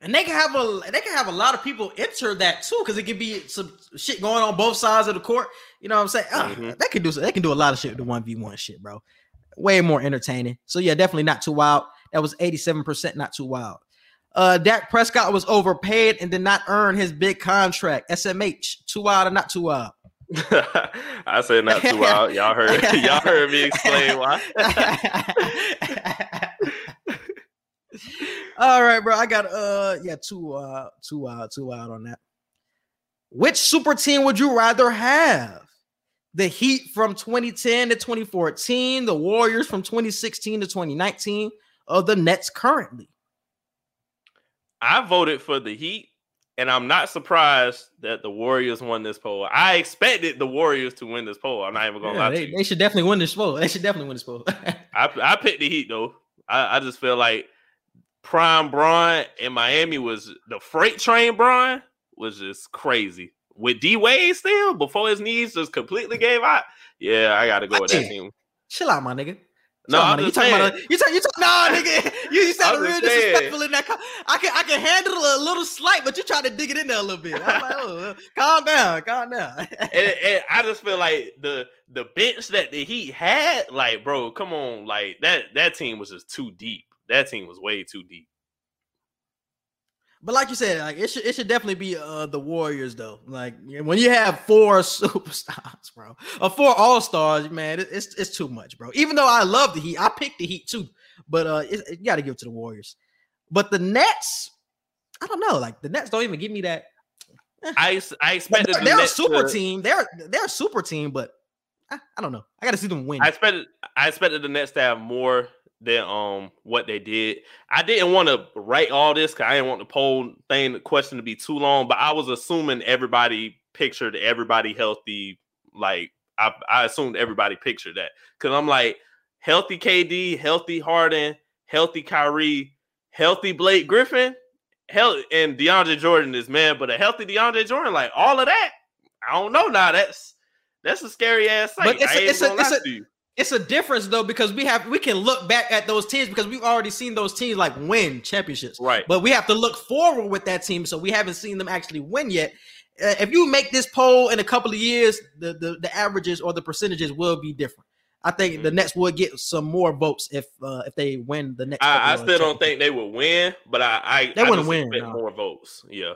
And they can have a they can have a lot of people enter that too, because it could be some shit going on both sides of the court. You know what I'm saying? Ah, Mhm. they can do they can do a lot of shit with the one v one shit, bro. Way more entertaining. So yeah, definitely not too wild. That was 87% not too wild. Uh Dak Prescott was overpaid and did not earn his big contract. SMH, too wild or not too wild? I said not too wild. Y'all heard [LAUGHS] y'all heard me explain why. [LAUGHS] All right, bro. I got uh yeah, two uh two out, two out on that. Which super team would you rather have? The Heat from 2010 to 2014, the Warriors from 2016 to 2019, or the Nets currently? I voted for the Heat, and I'm not surprised that the Warriors won this poll. I expected the Warriors to win this poll. I'm not even gonna Yeah, lie to they, you. they should definitely win this poll. They should definitely win this poll. [LAUGHS] I I picked the Heat though. I, I just feel like Prime Bron in Miami was the freight train. Bron was just crazy with D Wade still before his knees just completely gave out. Yeah, I got to go with that team. Chill out, my nigga. No, I'm you talking about you talking you talk, nah, [LAUGHS] nigga. You, you sounded real disrespectful in that. co- I can I can handle a little slight, but you try to dig it in there a little bit. I'm like, oh, uh, calm down, calm down. [LAUGHS] and, and I just feel like the the bench that the Heat had, like, bro, come on, like that that team was just too deep. That team was way too deep. But like you said, like it should it should definitely be uh the Warriors though. Like when you have four [LAUGHS] superstars, bro, or four all stars, man, it- it's it's too much, bro. Even though I love the Heat, I picked the Heat too, but uh, it, you got to give it to the Warriors. But the Nets, I don't know. Like the Nets don't even give me that. I ex- I But expected they're, the they're a super to- team. They're they're a super team, but I, I don't know. I got to see them win. I expected I expected the Nets to have more than um what they did. I didn't want to write all this because I didn't want the poll thing the question to be too long, but I was assuming everybody pictured everybody healthy. Like I, I assumed everybody pictured that because I'm like healthy KD, healthy Harden, healthy Kyrie, healthy Blake Griffin, health and DeAndre Jordan is man, but a healthy DeAndre Jordan, like all of that, I don't know now. That's that's a scary ass thing. But it's a- it's a- it's a-. it's a difference though because we have we can look back at those teams because we've already seen those teams like win championships. Right. But we have to look forward with that team, so we haven't seen them actually win yet. Uh, if you make this poll in a couple of years, the, the the averages or the percentages will be different. I think the Mhm. Nets would get some more votes if uh, if they win the next. I, I still don't think they would win, but I I They I wouldn't win, no. more votes. Yeah.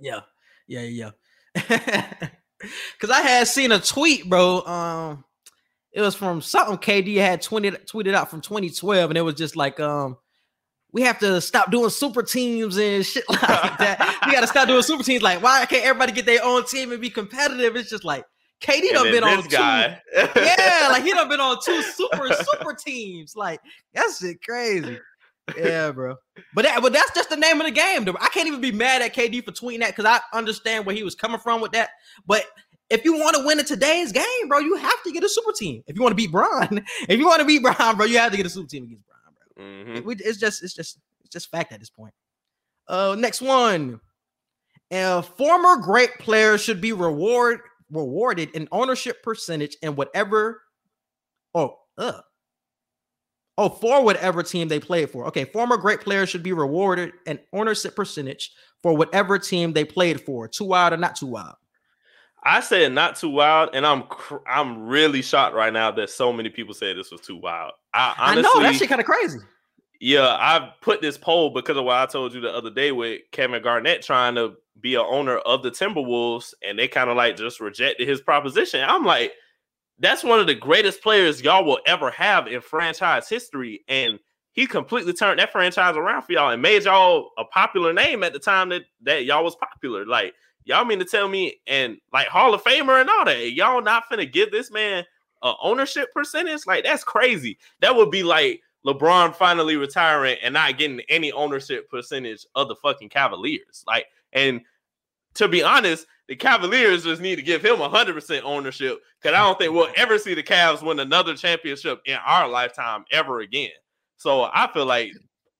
Yeah, yeah, yeah. Because [LAUGHS] I had seen a tweet, bro. Um, it was from something KD had tweeted tweeted out from 2012, and it was just like, um, we have to stop doing super teams and shit [LAUGHS] like that. we got to stop doing super teams. Like, why can't everybody get their own team and be competitive? It's just like KD And done been on this two. guy. [LAUGHS] Yeah, like he done been on two super [LAUGHS] super teams. Like that shit crazy. Yeah, bro. But that, but that's just the name of the game. though. I can't even be mad at KD for tweeting that because I understand where he was coming from with that. But if you want to win in today's game, bro, you have to get a super team. If you want to beat Bron, [LAUGHS] if you want to beat Bron, bro, you have to get a super team against Bron, bro. Mhm. It- we- it's just it's just it's just fact at this point. Uh, next one. A former great players should be reward rewarded an ownership percentage in whatever. Oh, uh, oh, for whatever team they played for. Okay, former great players should be rewarded an ownership percentage for whatever team they played for. Too wild or not too wild? I said not too wild, and I'm cr- I'm really shocked right now that so many people said this was too wild. I honestly, I know that shit kind of crazy. Yeah, I put this poll because of what I told you the other day with Kevin Garnett trying to be a owner of the Timberwolves, and they kind of like just rejected his proposition. I'm like, that's one of the greatest players y'all will ever have in franchise history, and he completely turned that franchise around for y'all and made y'all a popular name at the time that that y'all was popular. Like y'all mean to tell me, and like Hall of Famer and all that, y'all not finna give this man a ownership percentage? Like that's crazy. That would be like LeBron finally retiring and not getting any ownership percentage of the fucking Cavaliers. Like, and to be honest, the Cavaliers just need to give him 100% ownership because I don't think we'll ever see the Cavs win another championship in our lifetime ever again. So I feel like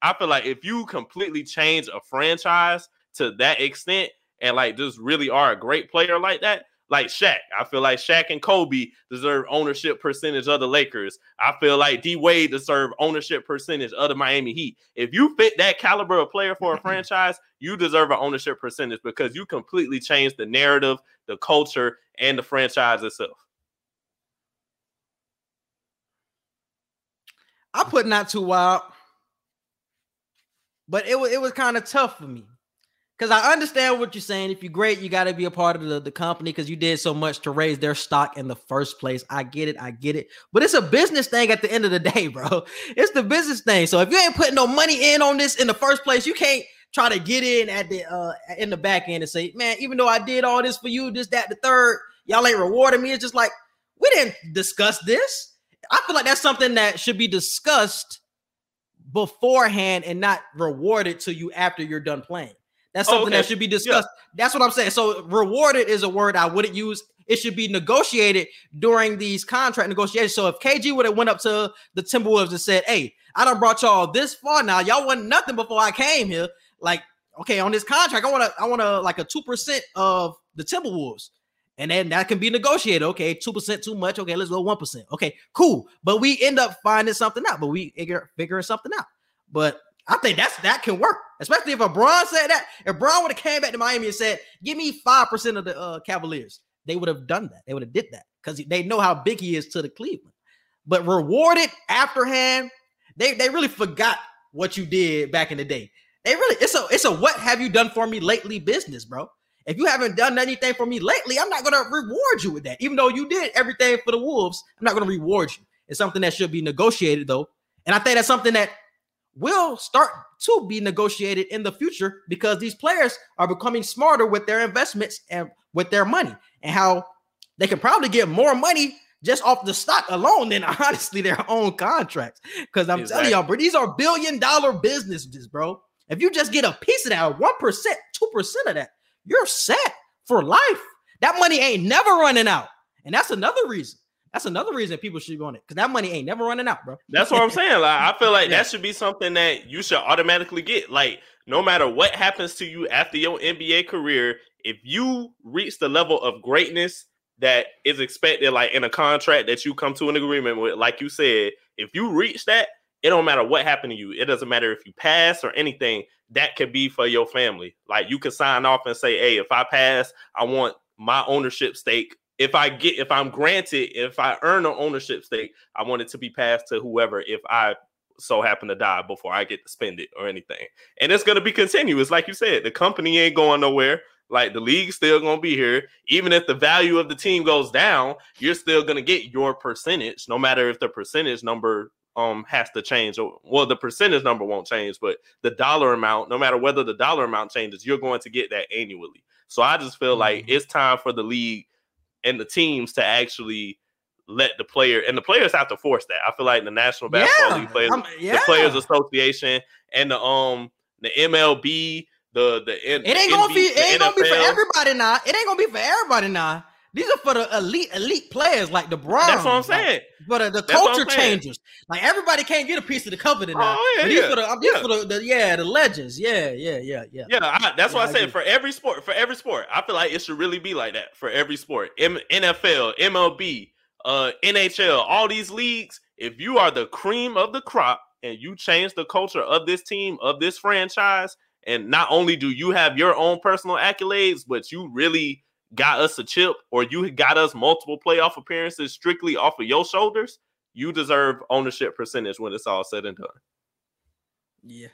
I feel like if you completely change a franchise to that extent and like just really are a great player like that, like Shaq. I feel like Shaq and Kobe deserve ownership percentage of the Lakers. I feel like D Wade deserve ownership percentage of the Miami Heat. If you fit that caliber of player for a [LAUGHS] franchise, you deserve an ownership percentage because you completely changed the narrative, the culture, and the franchise itself. I put not too wild, but it was it was kind of tough for me because I understand what you're saying. If you're great, you got to be a part of the, the company because you did so much to raise their stock in the first place. I get it. I get it. But it's a business thing at the end of the [LAUGHS] day, bro. It's the business thing. So if you ain't putting no money in on this in the first place, you can't try to get in at the uh in the back end and say, man, even though I did all this for you, this, that, the third, y'all ain't rewarding me. It's just like we didn't discuss this. I feel like that's something that should be discussed beforehand and not rewarded to you after you're done playing. That's oh, something okay. that should be discussed. Yeah. That's what I'm saying. So rewarded is a word I wouldn't use. It should be negotiated during these contract negotiations. So if KG would have went up to the Timberwolves and said, "Hey, I done brought y'all this far now. Y'all wasn't nothing before I came here. Like, okay, on this contract, I want to, I want to like a two percent of the Timberwolves." And then that can be negotiated. Okay, 2% too much. Okay, let's go 1%. Okay, cool. But we end up finding something out, but we figure figuring something out. But I think that's that can work, especially if a Bron said that. If Bron would have came back to Miami and said, "Give me five percent of the uh, Cavaliers," they would have done that. They would have did that because they know how big he is to the Cleveland. But rewarded afterhand, they they really forgot what you did back in the day. They really it's a it's a what have you done for me lately business, bro. If you haven't done anything for me lately, I'm not gonna reward you with that. Even though you did everything for the Wolves, I'm not gonna reward you. It's something that should be negotiated though, and I think that's something that will start to be negotiated in the future because these players are becoming smarter with their investments and with their money and how they can probably get more money just off the stock alone than [LAUGHS] honestly their own contracts. Because I'm exactly. telling y'all, bro, these are billion dollar businesses, bro. If you just get a piece of that, 1%, 2% of that, you're set for life. That money ain't never running out. And that's another reason that's another reason people should be on it because that money ain't never running out, bro. That's what I'm saying. Like, I feel like [LAUGHS] yeah. that should be something that you should automatically get. Like, no matter what happens to you after your NBA career, if you reach the level of greatness that is expected, like in a contract that you come to an agreement with, like you said, if you reach that, it don't matter what happened to you. It doesn't matter if you pass or anything. That could be for your family. Like you could sign off and say, "Hey, if I pass, I want my ownership stake if I get if I'm granted if I earn an ownership stake, I want it to be passed to whoever if I so happen to die before I get to spend it or anything. And it's gonna be continuous, like you said. The company ain't going nowhere. Like the league's still gonna be here. Even if the value of the team goes down, you're still gonna get your percentage, no matter if the percentage number um has to change. Or well, the percentage number won't change, but the dollar amount, no matter whether the dollar amount changes, you're going to get that annually. So I just feel mm-hmm. like it's time for the league and the teams to actually let the player and the players have to force that. I feel like the National Basketball yeah, League players, yeah. the Players Association, and the um the MLB, the the it ain't gonna be it ain't NFL. gonna be for everybody now. It ain't gonna be for everybody now. These are for the elite, elite players like the Browns. That's what I'm like, saying. for the, That's culture saying. changers. Like everybody can't get a piece of the covenant now. Oh, yeah, but these yeah, for the, these yeah. for the, the yeah, the legends. Yeah, yeah, yeah, yeah. Yeah, I, that's Yeah, why I I said for every sport, for every sport, I feel like it should really be like that for every sport. M- NFL, MLB, uh, NHL, all these leagues. If you are the cream of the crop and you change the culture of this team, of this franchise, and not only do you have your own personal accolades, but you really got us a chip or you got us multiple playoff appearances strictly off of your shoulders, you deserve ownership percentage when it's all said and done. Yeah.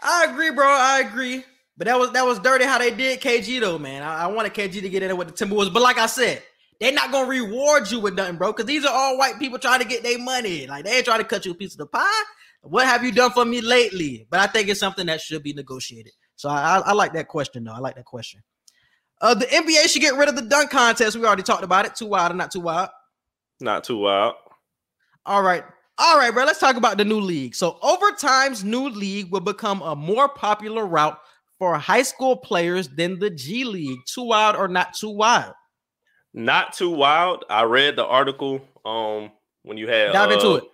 I agree, bro. I agree. But that was that was dirty how they did KG though, man. I, I wanted KG to get in there with the Timberwolves, but like I said, they're not gonna reward you with nothing, bro. Because these are all white people trying to get their money. Like they ain't trying to cut you a piece of the pie. What have you done for me lately? But I think it's something that should be negotiated. So I, I, I like that question though. I like that question. Uh, the NBA should get rid of the dunk contest. We already talked about it. Too wild or not too wild. Not too wild. All right. All right, bro. Let's talk about the new league. So, Overtime's new league will become a more popular route for high school players than the G League. Too wild or not too wild? not too wild. I read the article um when you had Dive into uh, it.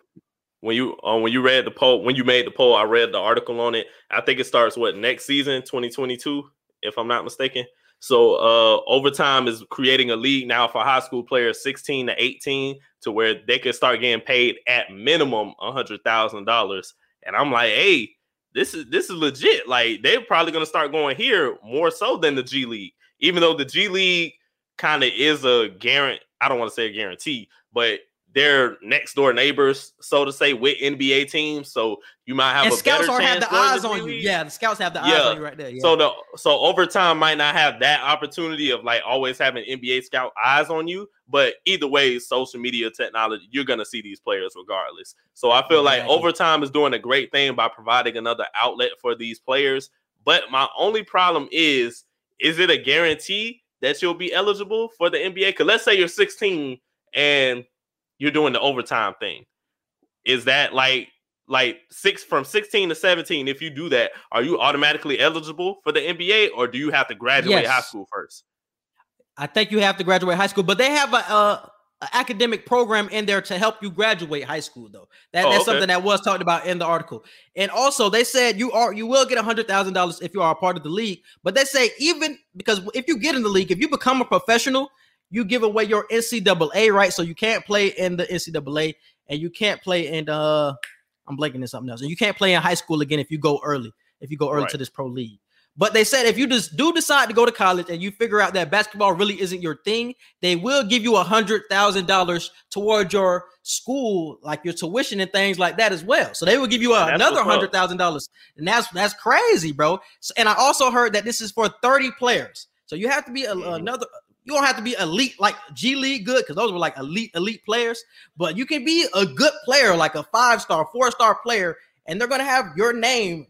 When you um when you read the poll when you made the poll, I read the article on it. I think it starts what next season, 2022, if I'm not mistaken. So uh overtime is creating a league now for high school players 16 to 18 to where they can start getting paid at minimum a hundred thousand dollars. And I'm like, hey, this is this is legit. Like they're probably gonna start going here more so than the G League, even though the G League kind of is a guarantee. I don't want to say a guarantee, but they're next door neighbors, so to say, with NBA teams. So you might have And a scouts better don't have the eyes to on you. Yeah, the scouts have the eyes on you right there. Yeah. So the so overtime might not have that opportunity of like always having NBA scout eyes on you, but either way, social media technology, you're gonna see these players regardless. So I feel like Exactly. overtime is doing a great thing by providing another outlet for these players. But my only problem is, is it a guarantee that you'll be eligible for the NBA? Because let's say you're 16 and you're doing the overtime thing. Is that like like six from 16 to 17 if you do that are you automatically eligible for the nba or do you have to graduate high school first I think you have to graduate high school, but they have a, a, a academic program in there to help you graduate high school, though. That, Oh, that's okay. something that was talked about in the article. And also, they said you are you will get a hundred thousand dollars if you are a part of the league. But they say even because if you get in the league, if you become a professional, you give away your NCAA right, so you can't play in the NCAA and you can't play in uh I'm blanking in something else, and you can't play in high school again if you go early. If you go early Right. to this pro league. But they said if you just do decide to go to college and you figure out that basketball really isn't your thing, they will give you a hundred thousand dollars towards your school, like your tuition and things like that as well. So they will give you a- another hundred thousand dollars, and that's that's crazy, bro. So, and I also heard that this is for thirty players, so you have to be a, Mhm. another. You don't have to be elite like G League good because those were like elite elite players, but you can be a good player like a five star, four star player, and they're gonna have your name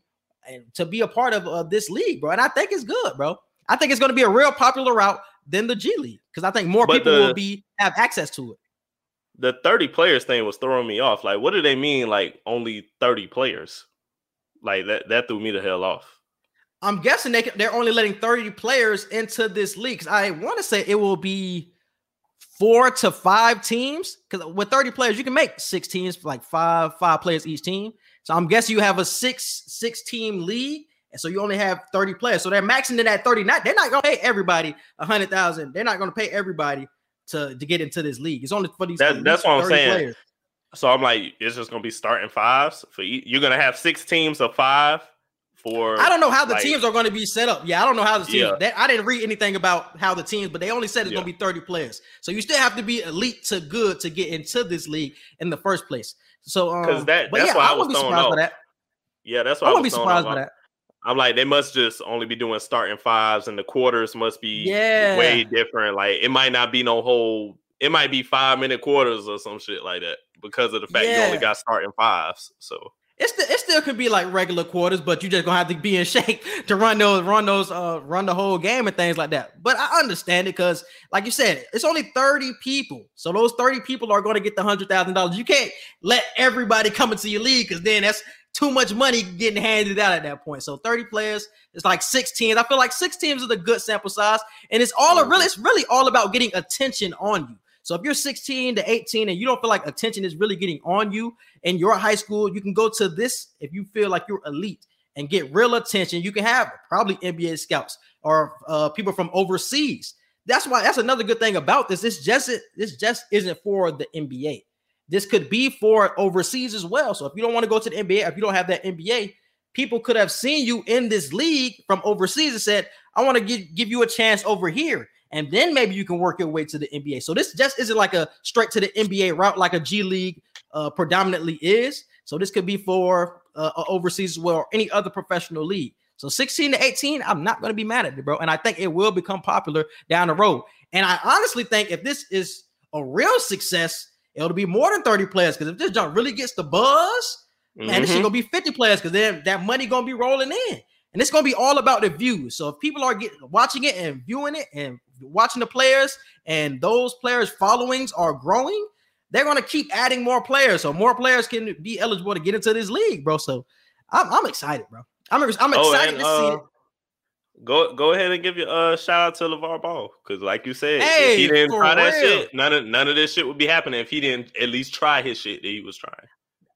and to be a part of, of this league, bro. And I think it's good, bro. I think it's going to be a real popular route than the G League because I think more But people the- will be have access to it. the 30 players thing was throwing me off like what do they mean like only 30 players like that that threw me the hell off I'm guessing they can, they're only letting 30 players into this league. I want to say it will be four to five teams because with 30 players you can make six teams like five five players each team. So I'm guessing you have a six six team league. And so you only have 30 players. So they're maxing it at 30. Not they're not gonna pay everybody a hundred thousand. They're not gonna pay everybody to, to get into this league. It's only for these. That- that's what I'm saying. players. so i'm like it's just gonna be starting fives for each you're gonna have six teams of five for I don't know how the like- teams are going to be set up. Yeah, I don't know how the teams. Yeah. That, I didn't read anything about how the teams, but they only said it's going to be 30 players. So you still have to be elite to good to get into this league in the first place. So, um, 'Cause that- that's yeah, why I, I was thrown off. That. Yeah, that's why I, I wouldn't be surprised by that. I'm like, they must just only be doing starting fives, and the quarters must be Yeah. way different. Like, it might not be no whole. It might be five minute quarters or some shit like that because of the fact you only got starting fives. So It's the, it still could be like regular quarters, but you just gonna have to be in [LAUGHS] shape to run those, run those, uh, run the whole game and things like that. But I understand it because, like you said, it's only 30 people. So those 30 people are gonna get the hundred thousand dollars. You can't let everybody come into your league because then that's too much money getting handed out at that point. So 30 players, it's like six teams. I feel like six teams is a good sample size, and it's all a really, it's really all about getting attention on you. So if you're 16 to 18 and you don't feel like attention is really getting on you in your high school, you can go to this if you feel like you're elite and get real attention. You can have probably NBA scouts or uh, people from overseas. That's why that's another good thing about this. This just this just isn't for the NBA. This could be for overseas as well. So if you don't want to go to the NBA, if you don't have that NBA, people could have seen you in this league from overseas and said, "I want to give give you a chance over here." And then maybe you can work your way to the NBA. So this just isn't like a straight to the NBA route like a G League uh, predominantly is. So this could be for uh, overseas as well or any other professional league. So 16 to 18, I'm not going to be mad at it, bro. And I think it will become popular down the road. And I honestly think if this is a real success, it'll be more than 30 players. Because if this jump really gets the buzz, mm-hmm. man, this is gonna be 50 players because then that money gonna be rolling in. And it's gonna be all about the views. So if people are getting watching it and viewing it and watching the players, and those players' followings are growing, they're going to keep adding more players, so more players can be eligible to get into this league, bro. So I'm, I'm excited, bro. I'm, I'm oh, excited and, to see uh, it. Go go ahead and give your uh shout out to LaVar Ball because, like you said, hey, if he didn't try real. that shit, none of none of this shit would be happening if he didn't at least try his shit that he was trying.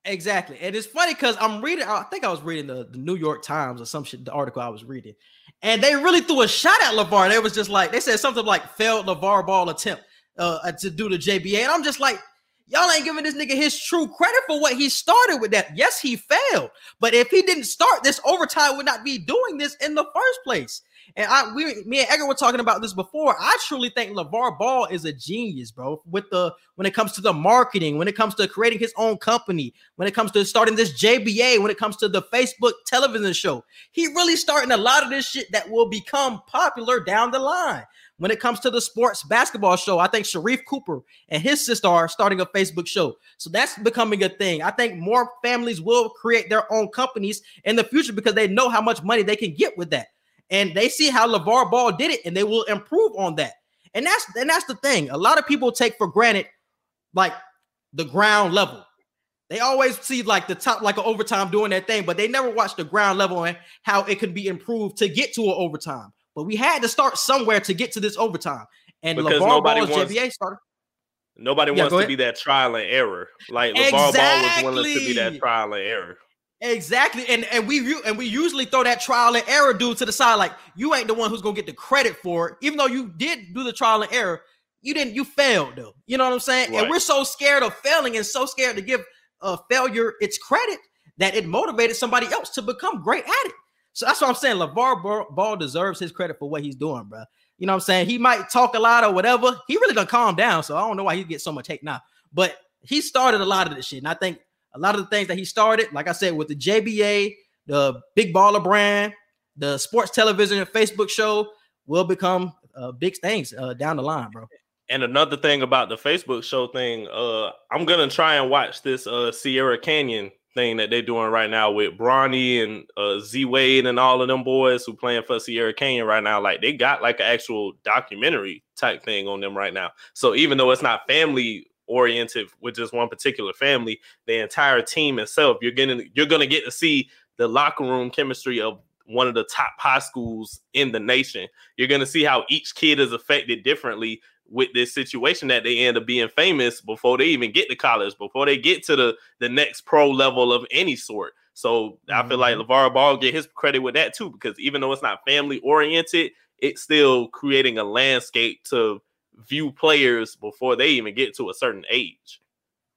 Exactly, and it's funny because I'm reading. I think I was reading the, the New York Times or some shit. The article I was reading, and they really threw a shot at LaVar. They was just like they said something like failed LaVar Ball attempt uh, to do the JBA, and I'm just like, y'all ain't giving this nigga his true credit for what he started with. That yes, he failed, but if he didn't start this overtime, would not be doing this in the first place. And I, we, me and Edgar were talking about this before. I truly think LaVar Ball is a genius, bro. With the when it comes to the marketing, when it comes to creating his own company, when it comes to starting this JBA, when it comes to the Facebook television show, he really starting a lot of this shit that will become popular down the line. When it comes to the sports basketball show, I think Sharife Cooper and his sister are starting a Facebook show. So that's becoming a thing. I think more families will create their own companies in the future because they know how much money they can get with that and they see how LaVar Ball did it, and they will improve on that. And that's and that's the thing. A lot of people take for granted like the ground level. They always see like the top, like an overtime doing that thing, but they never watch the ground level and how it could be improved to get to an overtime. But we had to start somewhere to get to this overtime. And because LaVar Ball's wants, JBA starter. Nobody yeah, wants to be that trial and error. Like exactly. Ball was willing to be that trial and error. Exactly, and and we and we usually throw that trial and error dude to the side, like you ain't the one who's gonna get the credit for it, even though you did do the trial and error. You didn't, you failed though. You know what I'm saying? Right. And we're so scared of failing and so scared to give a failure its credit that it motivated somebody else to become great at it. So that's what I'm saying. LaVar Ball deserves his credit for what he's doing, bro. You know what I'm saying? He might talk a lot or whatever. He really done calm down, so I don't know why he gets so much hate now. But he started a lot of this shit, and I think a lot of the things that he started, like I said, with the JBA, the Big Baller brand, the sports television and Facebook show will become uh, big things uh, down the line, bro. And another thing about the Facebook show thing, uh, I'm gonna try and watch this uh, Sierra Canyon thing that they're doing right now with Bronny and uh, Z Wade and all of them boys who playing for Sierra Canyon right now. Like they got like an actual documentary type thing on them right now. So even though it's not family oriented with just one particular family, the entire team itself, you're getting you're gonna get to see the locker room chemistry of one of the top high schools in the nation. You're gonna see how each kid is affected differently with this situation that they end up being famous before they even get to college, before they get to the the next pro level of any sort. So mm-hmm. I feel like mm-hmm. LaVar Ball get his credit with that too, because even though it's not family oriented, it's still creating a landscape to view players before they even get to a certain age.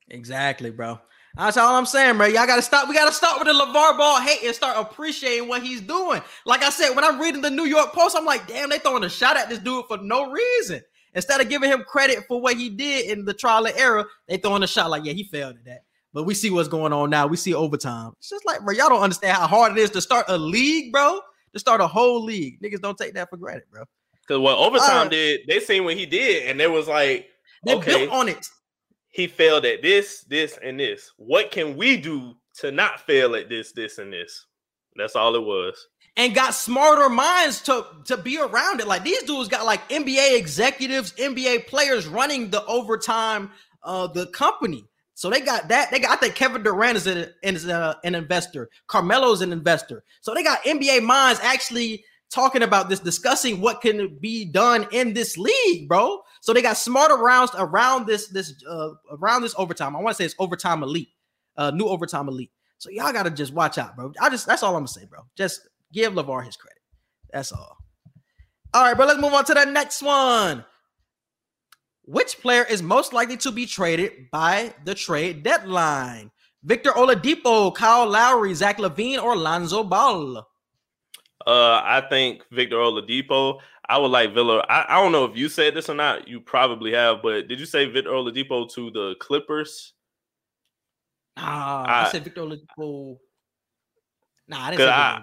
Exactly, bro. That's all I'm saying, bro. Y'all gotta stop. We gotta start with the LaVar Ball hate and start appreciating what he's doing. Like I said, when I'm reading the New York Post, I'm like, damn, they throwing a shot at this dude for no reason. Instead of giving him credit for what he did in the trial and error, they throwing a shot like, yeah, he failed at that. But we see what's going on now. We see overtime. It's just like, bro, y'all don't understand how hard it is to start a league, bro. To start a whole league. Niggas don't take that for granted, bro. Because what overtime uh, did, they seen what he did, and it was like, they okay, built on it. He failed at this, this, and this. What can we do to not fail at this, this, and this. That's all it was. and got smarter minds to to be around it. Like these dudes got like NBA executives, NBA players running the overtime, uh, the company. So they got that. They got. I think Kevin Durant is, a, is a, an investor. Carmelo's an investor. So they got NBA minds actually talking about this, discussing what can be done in this league, bro. So they got smarter rounds around this this uh, around this overtime. I want to say it's overtime elite, uh, new overtime elite. So y'all gotta just watch out, bro. I just that's all I'm gonna say, bro. Just give LaVar his credit. That's all. All right, bro. Let's move on to the next one. Which player is most likely to be traded by the trade deadline? Victor Oladipo, Kyle Lowry, Zach LaVine, or Lonzo Ball? Uh, I think Victor Oladipo. I would like Villa. I, I don't know if you said this or not. You probably have, but did you say Victor Oladipo to the Clippers? Nah, I, I- said Victor Oladipo. Nah, I didn't say I-.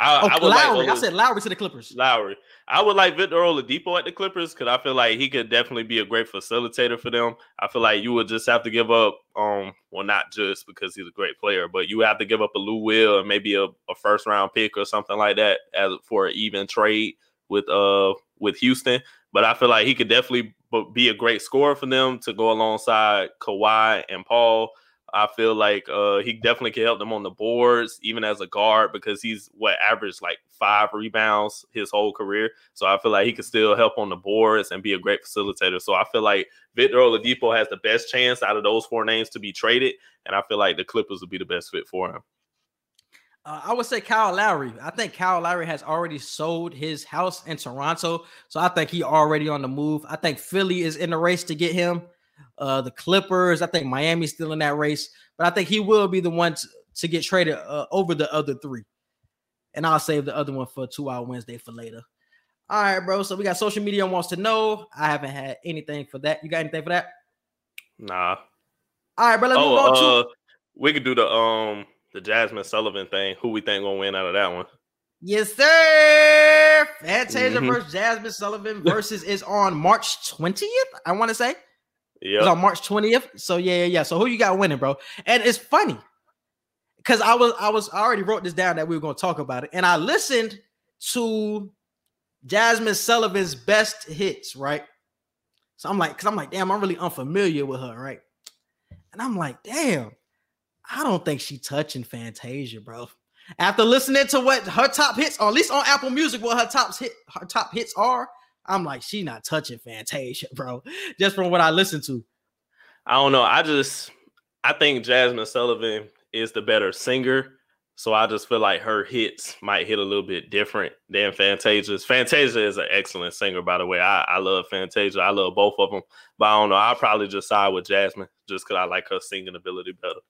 I, Oh, I would Lowry. like I said Lowry to the Clippers. Lowry. I would like Victor Oladipo at the Clippers because I feel like he could definitely be a great facilitator for them. I feel like you would just have to give up, um, well, not just because he's a great player, but you have to give up a Lou Will and maybe a, a first round pick or something like that as for an even trade with uh with Houston. But I feel like he could definitely be a great scorer for them to go alongside Kawhi and Paul. I feel like uh, he definitely can help them on the boards, even as a guard, because he's what averaged like five rebounds his whole career. So I feel like he can still help on the boards and be a great facilitator. So I feel like Victor Oladipo has the best chance out of those four names to be traded, and I feel like the Clippers would be the best fit for him. Uh, I would say Kyle Lowry. I think Kyle Lowry has already sold his house in Toronto, so I think he already on the move. I think Philly is in the race to get him. Uh, the Clippers. I think Miami's still in that race, but I think he will be the one to, to get traded uh, over the other three. And I'll save the other one for two hour Wednesday for later. All right, bro. So we got social media wants to know. I haven't had anything for that. You got anything for that? Nah. All right, bro. Let's move on to Oh, uh, we could do the um the Jazmine Sullivan thing. Who we think gonna win out of that one? Yes, sir. Fantasia Mhm. versus Jazmine Sullivan versus is on March 20th. I want to say Yeah. on March 20th. So yeah, yeah, yeah. So who you got winning, bro? And it's funny because I was I was I already wrote this down that we were going to talk about it, and I listened to Jazmine Sullivan's best hits, right? So I'm like, because I'm like, damn, I'm really unfamiliar with her, right? And I'm like, damn, I don't think she touching Fantasia, bro. After listening to what her top hits, or at least on Apple Music, what her top hit her top hits are, I'm like, she not touching Fantasia, [LAUGHS] bro. Just from what I listen to. I don't know. I just I think Jazmine Sullivan is the better singer. So I just feel like her hits might hit a little bit different than Fantasia's. Fantasia is an excellent singer, by the way. I, I love Fantasia. I love both of them. But I don't know. I'll probably just side with Jazmine just because I like her singing ability better.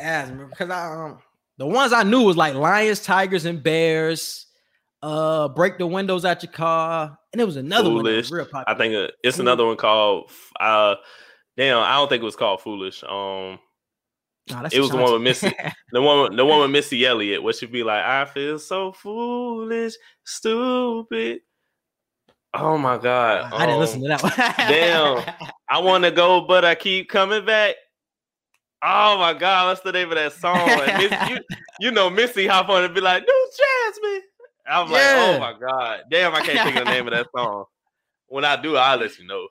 Jazmine, because I um the ones I knew was like lions, tigers, and bears. Uh, break the windows out your car, and there was another one Foolish. real. I think uh, it's another one called uh damn, I don't think it was called Foolish. Um it was the one with Missy. [LAUGHS] the one the one with Missy Elliott, where she'd be like, I feel so foolish, stupid. Oh my god. I didn't listen um, to that one. damn. [LAUGHS] I want to go, but I keep coming back. Oh my God, what's the name of that song? Miss- you, you know, Missy hop on and be like, New Jazmine. I'm like, oh my God. Damn, I can't think of the name of that [LAUGHS] song. When I do, I'll let you know.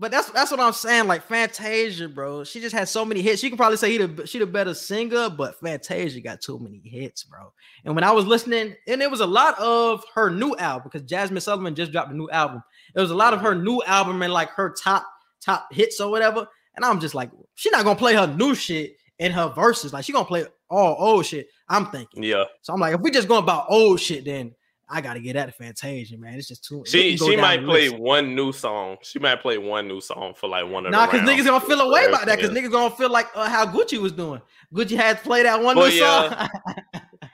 But that's that's what I'm saying. Like Fantasia, bro. She just had so many hits. You can probably say he the she the better singer, but Fantasia got too many hits, bro. And when I was listening, and it was a lot of her new album because Jazmine Sullivan just dropped a new album. It was a lot of her mm-hmm. new album and like her top top hits or whatever. And I'm just like, she's not gonna play her new shit in her verses. Like she gonna play all old shit. I'm thinking. Yeah. So I'm like, if we just going about old shit, then I gotta get that to Fantasia, man. It's just too. She we can go she might play list. one new song. She might play one new song for like one of them. Nah, because niggas gonna feel away about that. Because Yeah. niggas gonna feel like uh, how Gucci was doing. Gucci had to play that one Well, new song.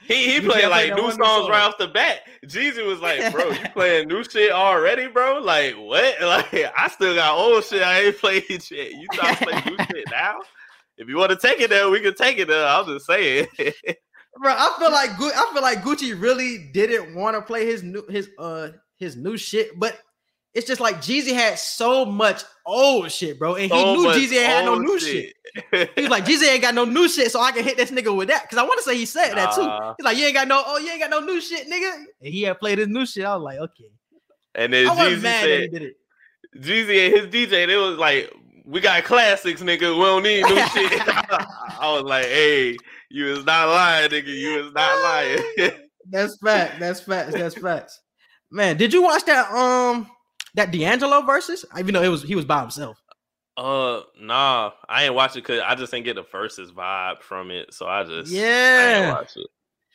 He he [LAUGHS] Gucci played like new songs song. right off the bat. Jeezy was like, "Bro, you [LAUGHS] playing new shit already, bro? Like what? [LAUGHS] Like I still got old shit I ain't played shit. You trying to play new shit now? If you want to take it there, we can take it there. I'm just saying. Bro, I feel like Gu- I feel like Gucci really didn't want to play his new his uh his new shit, but it's just like Jeezy had so much old shit, bro, and he So knew Jeezy ain't had no new shit. He was like, Jeezy ain't got no new shit, so I can hit this nigga with that. Because I want to say he said that too. He's like, you ain't got no, oh, you ain't got no new shit, nigga. And he had played his new shit. I was like, okay. and then Jeezy said, did it. Jeezy and his DJ, they was like, "We got classics, nigga. We don't need new [LAUGHS] shit." [LAUGHS] I was like, "Hey, you is not lying, nigga. You is not lying." [LAUGHS] That's fact. That's facts. That's facts. Man, did you watch that um that D'Angelo versus? Even though it was he was by himself. uh, nah, I ain't watch it because I just didn't get the versus vibe from it, so I just I Yeah. ain't watch it.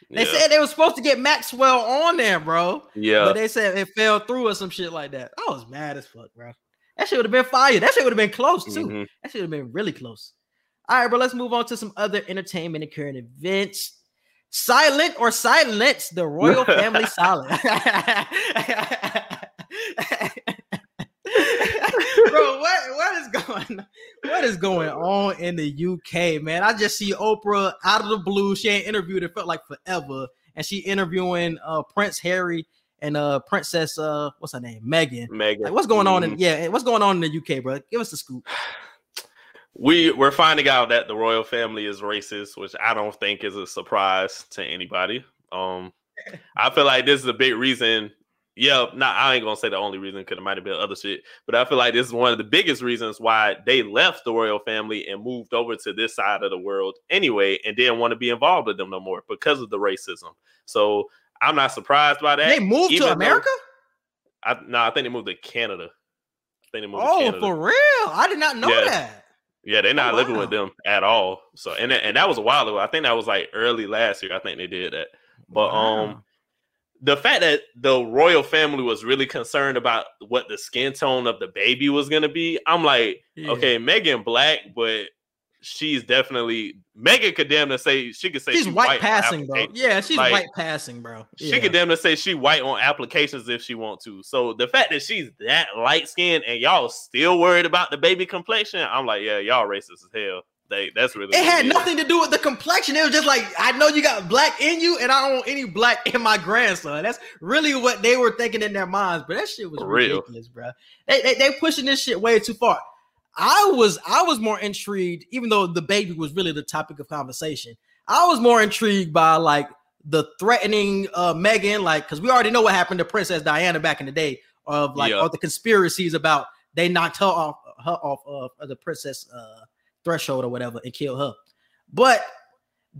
They yeah. said they were supposed to get Maxwell on there, bro. yeah. But they said it fell through or some shit like that. I was mad as fuck, bro. That shit would have been fire. That shit would have been close too. Mhm. That should have been really close. All right, bro. Let's move on to some other entertainment and current events. Silent or silence the royal family [LAUGHS] silent. [LAUGHS] bro, what what is going what is going on in the UK, man? I just see Oprah out of the blue. She ain't interviewed, it felt like forever. And she interviewing uh Prince Harry and uh Princess uh what's her name? Meghan. Meghan. Like, what's going on in Mhm. yeah, what's going on in the UK, bro? Give us the scoop. [SIGHS] [SIGHS] [SIGHS] we we're finding out that the royal family is racist, which I don't think is a surprise to anybody. Um, I feel like this is a big reason. Yeah, not I ain't gonna say the only reason because it might have been other shit, but I feel like this is one of the biggest reasons why they left the royal family and moved over to this side of the world anyway, and didn't want to be involved with them no more because of the racism. So I'm not surprised by that. They moved even to America? I, no, I think they moved to Canada. I think they moved to Oh, for real? I did not know Yeah. that. Yeah, they're not Oh, living with them at all. So and that- and that was a while ago. I think that was like early last year. I think they did that. But Wow. um the fact that the royal family was really concerned about what the skin tone of the baby was gonna be, I'm like, Yeah. okay, Meghan Black, but she's definitely Meghan could damn to say she could say she's she white on passing, bro. Yeah, she's Like, white passing, bro. She Yeah. could damn to say she white on applications if she want to. So the fact that she's that light skinned and y'all still worried about the baby complexion, I'm like, yeah, y'all racist as hell. They that's really It had is. nothing to do with the complexion. It was just like I know you got black in you, and I don't want any black in my grandson. That's really what they were thinking in their minds. But that shit was For real. ridiculous, bro. They, they they pushing this shit way too far. I was I was more intrigued, even though the baby was really the topic of conversation. I was more intrigued by like the threatening uh Meghan, like because we already know what happened to Princess Diana back in the day of like Yeah. all the conspiracies about they knocked her off her off of the princess uh threshold or whatever and killed her. But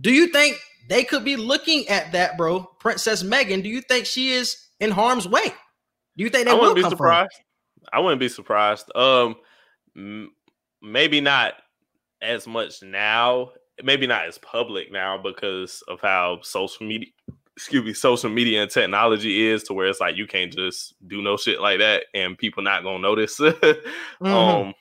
do you think they could be looking at that, bro? Princess Meghan, do you think she is in harm's way? Do you think they I wouldn't be come for her? surprised. I wouldn't be surprised. Um, maybe not as much now. Maybe not as public now because of how social media, excuse me, social media and technology is to where it's like you can't just do no shit like that and people not gonna notice. [LAUGHS] Mhm. Um,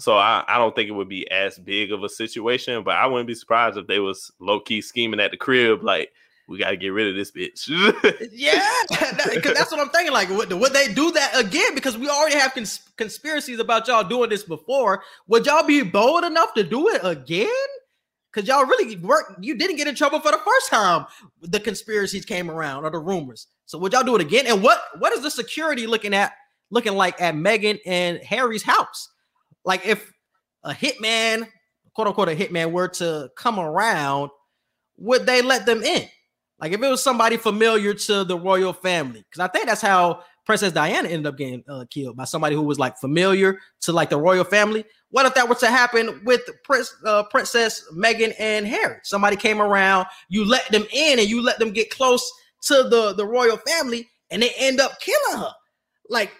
so I, I don't think it would be as big of a situation, but I wouldn't be surprised if they was low key scheming at the crib like we got to get rid of this bitch. [LAUGHS] Yeah, because that's what I'm thinking. Like, would, would they do that again? Because we already have cons- conspiracies about y'all doing this before. Would y'all be bold enough to do it again? Because y'all really work. You didn't get in trouble for the first time the conspiracies came around or the rumors. So would y'all do it again? And what what is the security looking at looking like at Meghan and Harry's house? Like, if a hitman, quote unquote, a hitman were to come around, would they let them in? Like if it was somebody familiar to the royal family, because I think that's how Princess Diana ended up getting uh, killed by somebody who was like familiar to like the royal family. What if that were to happen with Prince, uh, Princess Meghan and Harry? Somebody came around, you let them in, and you let them get close to the the royal family, and they end up killing her. Like,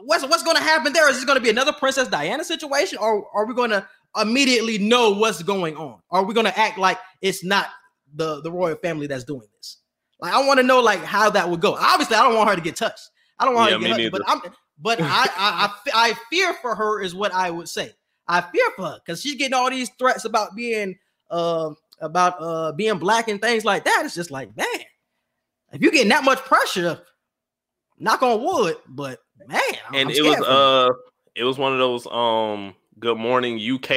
what's what's going to happen there? Is it going to be another Princess Diana situation, or are we going to immediately know what's going on? Are we going to act like it's not the the royal family that's doing this? Like, I want to know like how that would go. Obviously, I don't want her to get touched. I don't want Yeah, her to get hurt, but I'm but I, [LAUGHS] I I I fear for her is what I would say. I fear for her because she's getting all these threats about being uh about uh being black and things like that. It's just like man, if you're getting that much pressure, knock on wood, but man, I'm- and I'm it was scared for her. uh it was one of those um good morning uk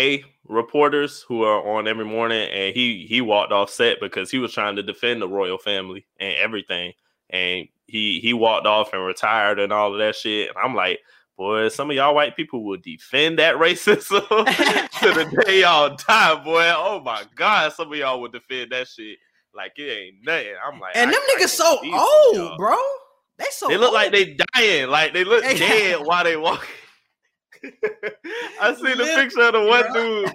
reporters who are on every morning and he he walked off set because he was trying to defend the royal family and everything and he he walked off and retired and all of that shit and i'm like boy, some of y'all white people will defend that [LAUGHS] racism [LAUGHS] to the day y'all die, boy. Oh my god, some of y'all would defend that shit like it ain't nothing. I'm like, And them niggas so old, y'all. bro. They so They look like they dying, like they look dead while they walk. I seen the picture of the one bro. dude.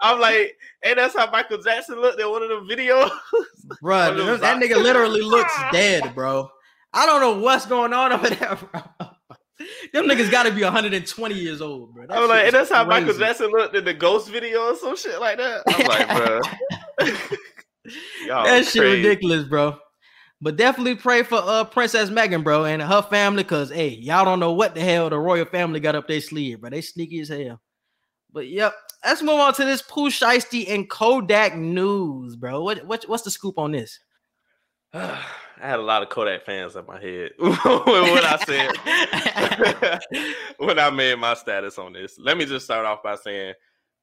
I'm like, hey, that's how Michael Jackson looked in one of the videos. [LAUGHS] Bro, that, those nigga literally looks dead, bro. I don't know what's going on over there, bro. Them niggas got to be 120 years old, bro. That I'm like, shit and that's how Michael. Jackson looked in the Ghost video or some shit like that. I'm like, [LAUGHS] bro, [LAUGHS] that shit crazy. ridiculous, bro. But definitely pray for uh Princess Meghan, bro, and her family, cause hey, y'all don't know what the hell the royal family got up their sleeve, but They sneaky as hell. But yep, let's move on to this Pooh Shiesty and Kodak news, bro. What, what what's the scoop on this? [SIGHS] I had a lot of Kodak fans in my head [LAUGHS] when I said [LAUGHS] when I made my status on this. Let me just start off by saying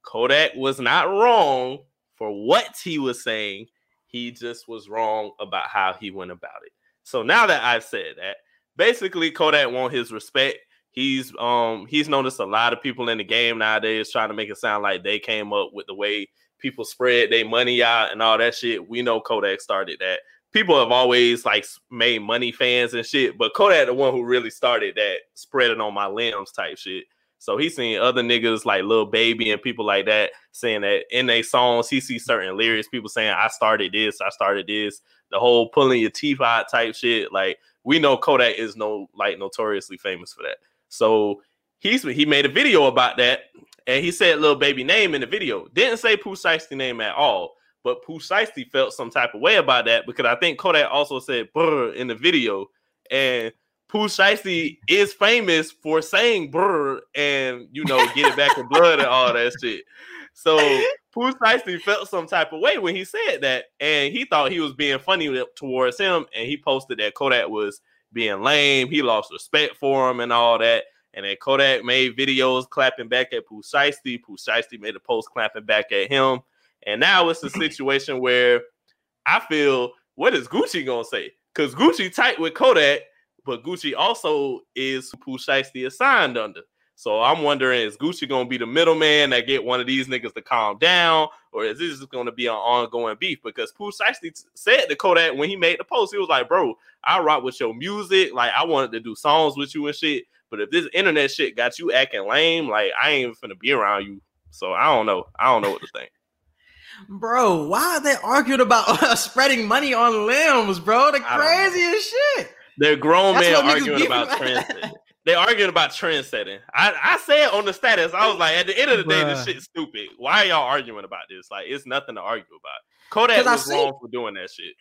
Kodak was not wrong for what he was saying. He just was wrong about how he went about it. So now that I've said that, basically Kodak want his respect. He's um he's noticed a lot of people in the game nowadays trying to make it sound like they came up with the way people spread their money out and all that shit. We know Kodak started that. People have always like made money fans and shit, but Kodak the one who really started that spreading on my limbs type shit. So he's seen other niggas like Lil Baby and people like that saying that in their songs, he sees certain lyrics, people saying, I started this, I started this, the whole pulling your teeth out type shit. Like we know Kodak is no like notoriously famous for that. So he's he made a video about that and he said Lil Baby name in the video. Didn't say Pooh name at all. But Pooh Shiesty felt some type of way about that because I think Kodak also said in the video. And Pooh Shiesty is famous for saying brr and you know get it back in blood and all that shit. So Pooh Shiesty felt some type of way when he said that, and he thought he was being funny towards him, and he posted that Kodak was being lame. He lost respect for him and all that. And then Kodak made videos clapping back at Pooh Shiesty. Pooh Shiesty made a post clapping back at him. And now it's a situation where I feel what is Gucci gonna say? Because Gucci tight with Kodak, but Gucci also is who Pooh Shiesty is signed under. So I'm wondering, is Gucci gonna be the middleman that get one of these niggas to calm down, or is this just gonna be an ongoing beef? Because Pooh Shiesty t- said to Kodak when he made the post, he was like, "Bro, I rock with your music. Like I wanted to do songs with you and shit. But if this internet shit got you acting lame, like I ain't even finna be around you. So I don't know. I don't know what to think. [LAUGHS] Bro, why are they arguing about uh, [LAUGHS] spreading money on limbs, bro? The I don't know. craziest shit. They're grown That's men arguing about [LAUGHS] about. trend setting. They arguing about trend setting. I, I said on the status, I was like, at the end of the day, this Bruh. shit's stupid. Why are y'all arguing about this? Like, it's nothing to argue about. Kodak 'Cause I was see- wrong for doing that shit.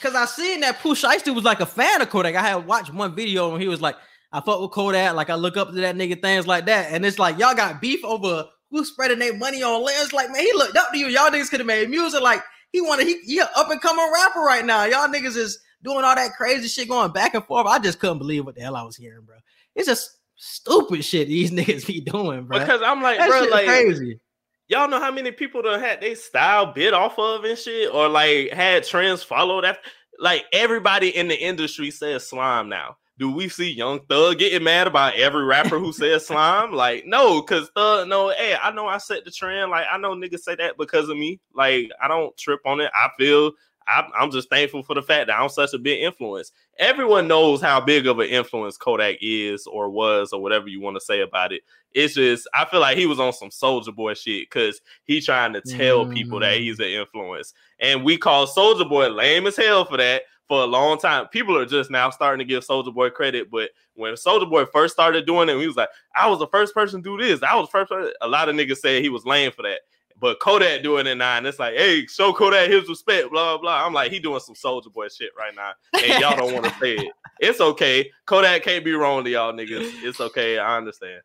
Cause I seen that Pooh Shiesty was like a fan of Kodak. I had watched one video and he was like, I fuck with Kodak, like I look up to that nigga, things like that. And it's like y'all got beef over who's spreading their money on limbs. Like, man, he looked up to you. Y'all niggas could have made music. Like he wanted he, he a up and coming rapper right now. Y'all niggas is doing all that crazy shit going back and forth. I just couldn't believe what the hell I was hearing, bro. It's just stupid shit these [LAUGHS] niggas be doing, bro. Because I'm like, that bro, like crazy. y'all know how many people done had they style bit off of and shit, or like had trends followed that. Like everybody in the industry says slime now. Do we see Young Thug getting mad about every rapper who says [LAUGHS] slime? Like, no, because Thug, no, hey, I know I set the trend. Like, I know niggas say that because of me. Like, I don't trip on it. I feel I, I'm just thankful for the fact that I'm such a big influence. Everyone knows how big of an influence Kodak is or was or whatever you want to say about it. It's just I feel like he was on some soldier boy shit because he trying to tell people that Mm. he's an influence. And we call Soldier Boy lame as hell for that for a long time. People are just now starting to give Soldier Boy credit, but when Soldier Boy first started doing it, he was like, "I was the first person to do this. I was the first." Person. A lot of niggas said he was lame for that. But Kodak doing it now, and it's like, hey, show Kodak his respect, blah blah. I'm like, he doing some Soldier Boy shit right now, and y'all don't want to say it. [LAUGHS] It's okay. Kodak can't be wrong to y'all niggas. It's okay. I understand.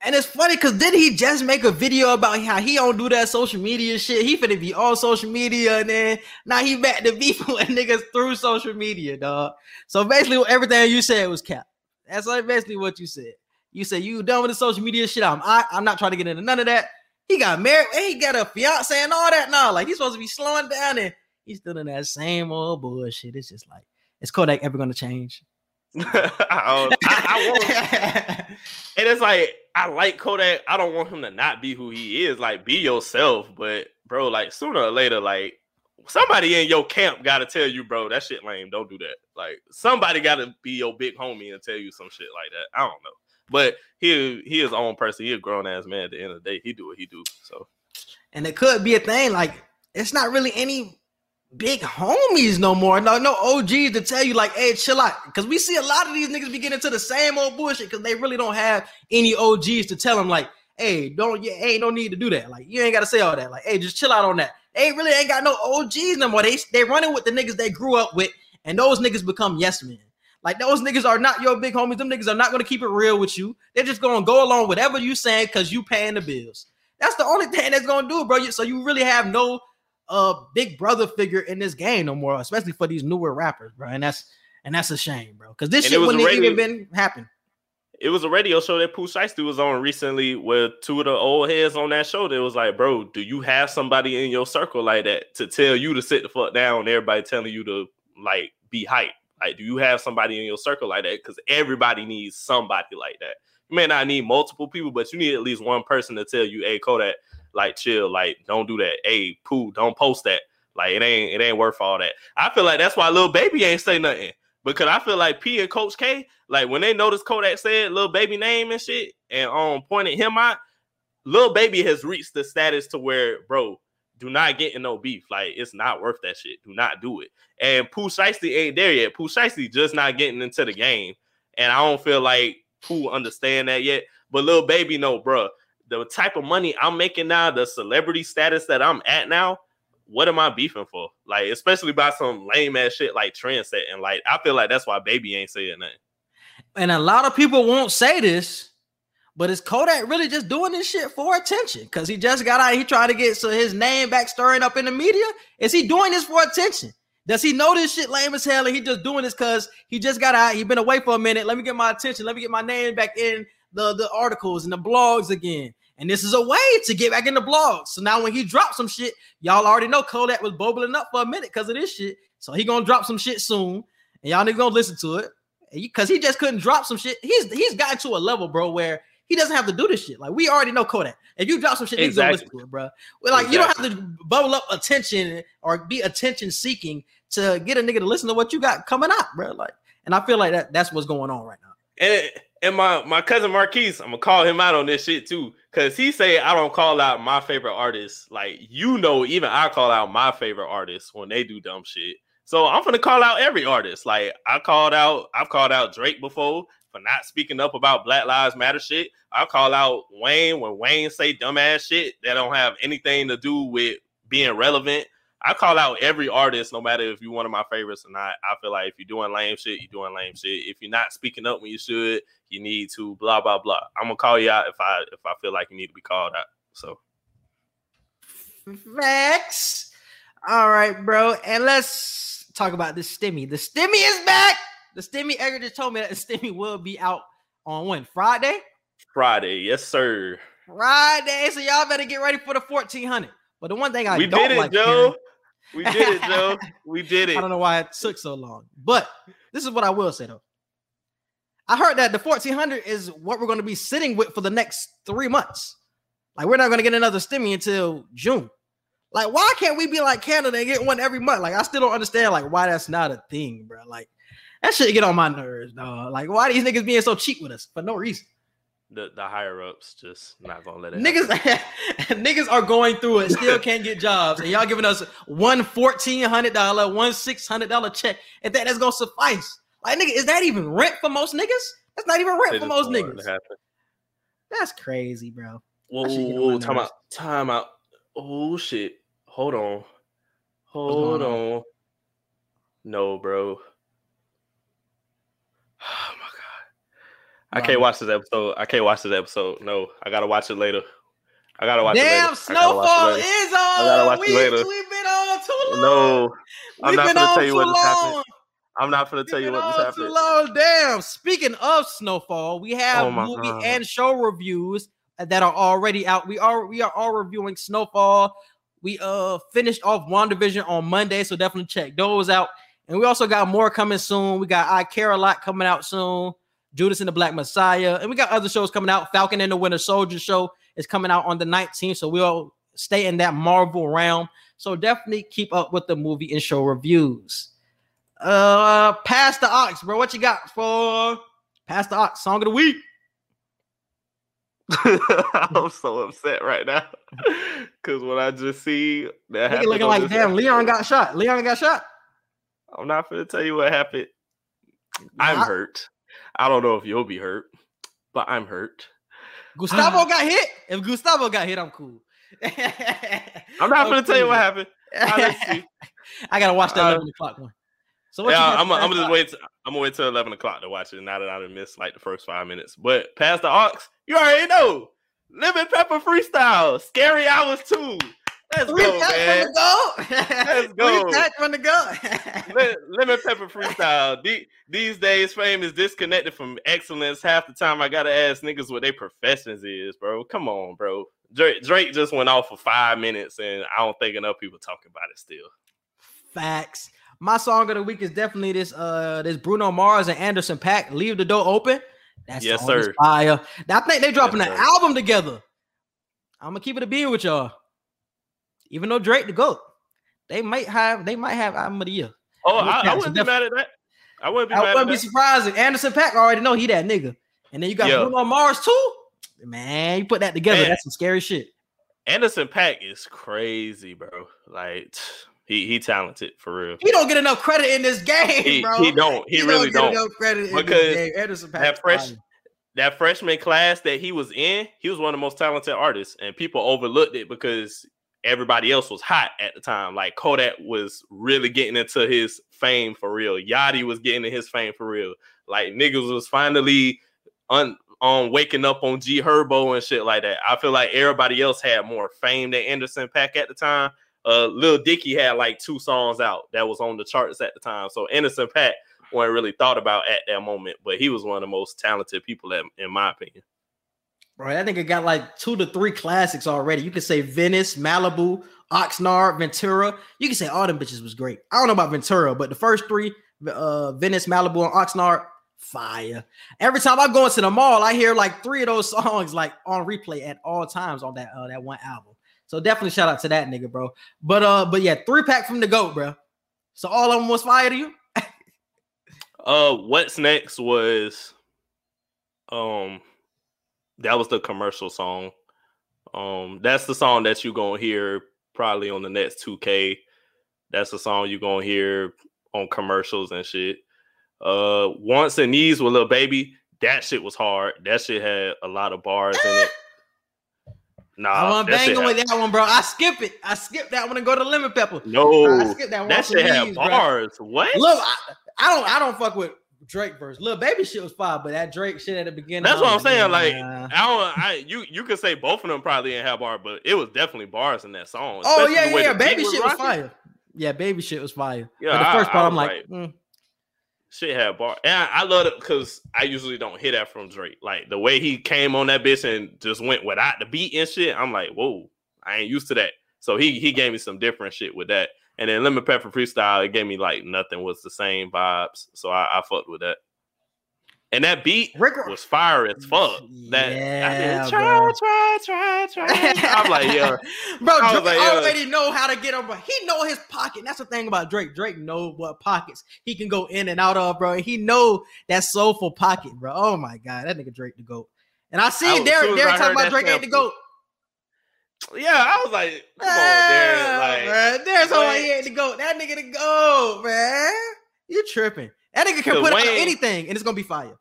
And it's funny because did he just make a video about how he don't do that social media shit? He finna be on social media and then now he back to people [LAUGHS] and niggas through social media, dog. So basically, everything you said was cap. That's like basically what you said. You said you done with the social media shit. I'm I, I'm not trying to get into none of that. He got married and he got a fiance and all that now. Like he's supposed to be slowing down and he's still in that same old bullshit. It's just like, is Kodak ever gonna change? [LAUGHS] I, I, I want, [LAUGHS] and it's like I like Kodak. I don't want him to not be who he is. Like, be yourself. But bro, like sooner or later, like somebody in your camp got to tell you, bro, that shit lame. Don't do that. Like somebody got to be your big homie and tell you some shit like that. I don't know. But he he his own person. He a grown ass man. At the end of the day, he do what he do. So and it could be a thing like it's not really any big homies no more. No, no OGs to tell you like, hey, chill out. Because we see a lot of these niggas be getting into the same old bullshit because they really don't have any OGs to tell them like, hey, don't you ain't no need to do that. Like you ain't gotta say all that. Like, hey, just chill out on that. They really ain't got no OGs no more. They they running with the niggas they grew up with, and those niggas become yes men. Like those niggas are not your big homies. Them niggas are not gonna keep it real with you. They're just gonna go along whatever you saying because you paying the bills. That's the only thing that's gonna do it, bro. So you really have no uh big brother figure in this game no more, especially for these newer rappers, bro. And that's and that's a shame, bro. Because this And shit wouldn't already- even been happen. it was a radio show that Pooh Shiesty was on recently with two of the old heads on that show. That was like, bro, do you have somebody in your circle like that to tell you to sit the fuck down? Everybody telling you to like be hype. Like, do you have somebody in your circle like that? Because everybody needs somebody like that. You may not need multiple people, but you need at least one person to tell you, hey, Kodak, like chill, like don't do that. Hey, Pooh, don't post that. Like it ain't it ain't worth all that. I feel like that's why Lil Baby ain't say nothing. Because I feel like P and Coach K, like when they noticed Kodak said Lil Baby name and shit and um pointed him out, Lil Baby has reached the status to where, bro, do not get in no beef. Like it's not worth that shit. Do not do it. And Pooh Shiesty ain't there yet. Pooh Shiesty just not getting into the game. And I don't feel like Pooh understand that yet. But Lil Baby, no, bro. The type of money I'm making now, the celebrity status that I'm at now, what am I beefing for? Like, especially by some lame ass shit like trend setting. Like, I feel like that's why baby ain't saying nothing. And a lot of people won't say this, but is Kodak really just doing this shit for attention? Because he just got out, he trying to get so his name back stirring up in the media. Is he doing this for attention? Does he know this shit lame as hell and he just doing this because he just got out? He been away for a minute. Let me get my attention. Let me get my name back in the, the articles and the blogs again. And this is a way to get back in the blogs. So now when he drops some shit, y'all already know Kodak was bubbling up for a minute because of this shit. So he gonna drop some shit soon, and y'all niggas gonna listen to it because he just couldn't drop some shit. He's he's gotten to a level, bro, where he doesn't have to do this shit. Like we already know Kodak. If you drop some shit, niggas gonna listen to it, bro. Like you don't have to bubble up attention or be attention seeking to get a nigga to listen to what you got coming out, bro. Like, and I feel like that that's what's going on right now. And and my my cousin Marquise, I'm gonna call him out on this shit too, cause he say I don't call out my favorite artists. Like you know, even I call out my favorite artists when they do dumb shit. So I'm gonna call out every artist. Like I called out, I've called out Drake before for not speaking up about Black Lives Matter shit. I call out Wayne when Wayne say dumbass shit that don't have anything to do with being relevant. I call out every artist, no matter if you're one of my favorites or not. I feel like if you're doing lame shit, you're doing lame shit. If you're not speaking up when you should, you need to blah blah blah. I'm gonna call you out if I if I feel like you need to be called out. So Max. All right, bro. And let's talk about the stimmy. The stimmy is back. The stimmy Edgar just told me that the stimmy will be out on when? Friday? Friday, yes sir. Friday. So y'all better get ready for the 1400. But the one thing I we don't did it, like Joe. hearing- We did it, Joe. [LAUGHS] We did it. I don't know why it took so long. But this is what I will say though. I heard that the 1400 is what we're going to be sitting with for the next three months. Like we're not going to get another stimmy until June. Like, why can't we be like Canada and get one every month? Like, I still don't understand like why that's not a thing, bro. Like, that shit get on my nerves, dog. Like, why these niggas being so cheap with us for no reason? The the higher ups just not gonna let it. Niggas, [LAUGHS] niggas are going through it, still can't get jobs, and y'all giving us one fourteen hundred dollar, one six hundred dollar check, and that that's gonna suffice. Like, nigga, is that even rent for most niggas? That's not even rent They for most don't want it niggas. That's crazy, bro. Whoa, That shit whoa, get on whoa, time out, time out. Oh shit. Hold on. Hold on? on. No, bro. Oh my god. I can't watch this episode. I can't watch this episode. No, I gotta watch it later. I gotta watch Damn, it later. I gotta watch it Snowfall is gotta on. watch it We, later. we've been on too long. No, I'm We've not been gonna on tell you what just happened. long. I'm not gonna tell you what just happened. long. Damn. Speaking of Snowfall, we have Oh movie God. and show reviews that are already out. We are we are all reviewing Snowfall. We uh finished off WandaVision on Monday, so definitely check those out. And we also got more coming soon. We got I Care a Lot coming out soon. Judas and the Black Messiah. And we got other shows coming out. Falcon and the Winter Soldier show is coming out on the 19th. So we'll stay in that Marvel realm. So definitely keep up with the movie and show reviews. Uh Pass the Aux, bro. What you got for Pass the Aux song of the week? [LAUGHS] I'm so upset right now [LAUGHS] because what I just see that looking like damn Leon got shot. Leon got shot. I'm not gonna tell you what happened. I'm hurt. I don't know if you'll be hurt, but I'm hurt. Gustavo [SIGHS] got hit. If Gustavo got hit, I'm cool. [LAUGHS] I'm not gonna tell you what happened. [LAUGHS] I gotta watch that Uh, 11 o'clock one. So what Yeah, I'm, gonna the just Aux? wait. I'm gonna wait till 11 o'clock to watch it. Now that I done missed like the first five minutes, but past the aux, you already know. Lemon pepper freestyle, Scary Hours 2. Let's Three go, man. from the go. Let's [LAUGHS] go. Three packs from the go. Le- [LAUGHS] Lemon pepper freestyle. The- These days, fame is disconnected from excellence. Half the time, I gotta ask niggas what their professions is, bro. Come on, bro. Drake, Drake just went off for five minutes, and I don't think enough people talking about it still. Facts. My song of the week is definitely this uh this Bruno Mars and Anderson .Paak. Leave the door open. That's Yes, sir. Fire. I think they dropping Yes, an sir. album together. I'm gonna keep it a being with y'all. Even though Drake the GOAT, they might have they might have album of the year. Oh, I, I wouldn't be mad at that. I wouldn't be I wouldn't be surprised if Anderson .Paak already know he that nigga. And then you got Yeah. Bruno Mars too. Man, you put that together. Man. That's some scary shit. Anderson .Paak is crazy, bro. Like he he talented for real. He don't get enough credit in this game, He, bro. he don't. He, really get don't. enough credit in Because this game. Anderson Paak that fresh- fire. That freshman class that he was in, he was one of the most talented artists, and people overlooked it because everybody else was hot at the time. Like Kodak was really getting into his fame for real. Yachty was getting into his fame for real. Like niggas was finally on waking up on G Herbo and shit like that. I feel like everybody else had more fame than Anderson .Paak at the time. Uh Lil Dicky had like two songs out that was on the charts at the time. So Anderson .Paak wasn't really thought about at that moment, but he was one of the most talented people in my opinion. Bro, that nigga got like two to three classics already. You could say Venice, Malibu, Oxnard, Ventura. You can say all them bitches was great. I don't know about Ventura, but the first three, uh, Venice, Malibu, and Oxnard, fire. Every time I go into the mall, I hear like three of those [LAUGHS] songs like on replay at all times on that uh, that one album. So definitely shout out to that nigga, bro. But uh, but yeah, three pack from the goat, bro. So all of them was fire to you. [LAUGHS] Uh what's next was um that was the commercial song. Um that's the song that you're gonna hear probably on the next 2K. That's the song you're gonna hear on commercials and shit. Uh once and these with Lil Baby, that shit was hard. That shit had a lot of bars in it. [LAUGHS] Nah, I'm banging had- with that one, bro. I skip it. I skip that one and go to lemon pepper. no, I skip that one. that shit had bro. bars. What? Look, I, I don't I don't fuck with Drake verse. Lil Baby shit was fire, but that Drake shit at the beginning. That's what I'm was saying. Like, nah. I don't. I you you could say both of them probably didn't have bars, but it was definitely bars in that song. oh yeah, yeah, yeah. Baby shit was rocking. fire. Yeah, baby shit was fire. Yeah, but the I- first part, I'm like, like- mm, Shit had bar, and I, I love it because I usually don't hear that from Drake. Like the way he came on that bitch and just went without the beat and shit. I'm like, whoa, I ain't used to that. So he he gave me some different shit with that. And then Lemon Pepper Freestyle, it gave me like nothing was the same vibes. So I, I fucked with that. And that beat Rick was fire as fuck. That I Yeah, did try, bro. try, try, try. I'm like, yeah. [LAUGHS] bro, I Drake like, yo. already know how to get him, bro. He know his pocket. That's the thing about Drake. Drake know what pockets he can go in and out of, bro. He know that soulful pocket, bro. Oh my god, that nigga Drake the goat. And I see I Derek, Derek talking about Drake ain't the goat. Yeah, I was like, come on, ah, Darren. Like, man. There's how what? he ain't the goat. That nigga to go, man. You tripping? That nigga can put out Wayne- anything and it's gonna be fire.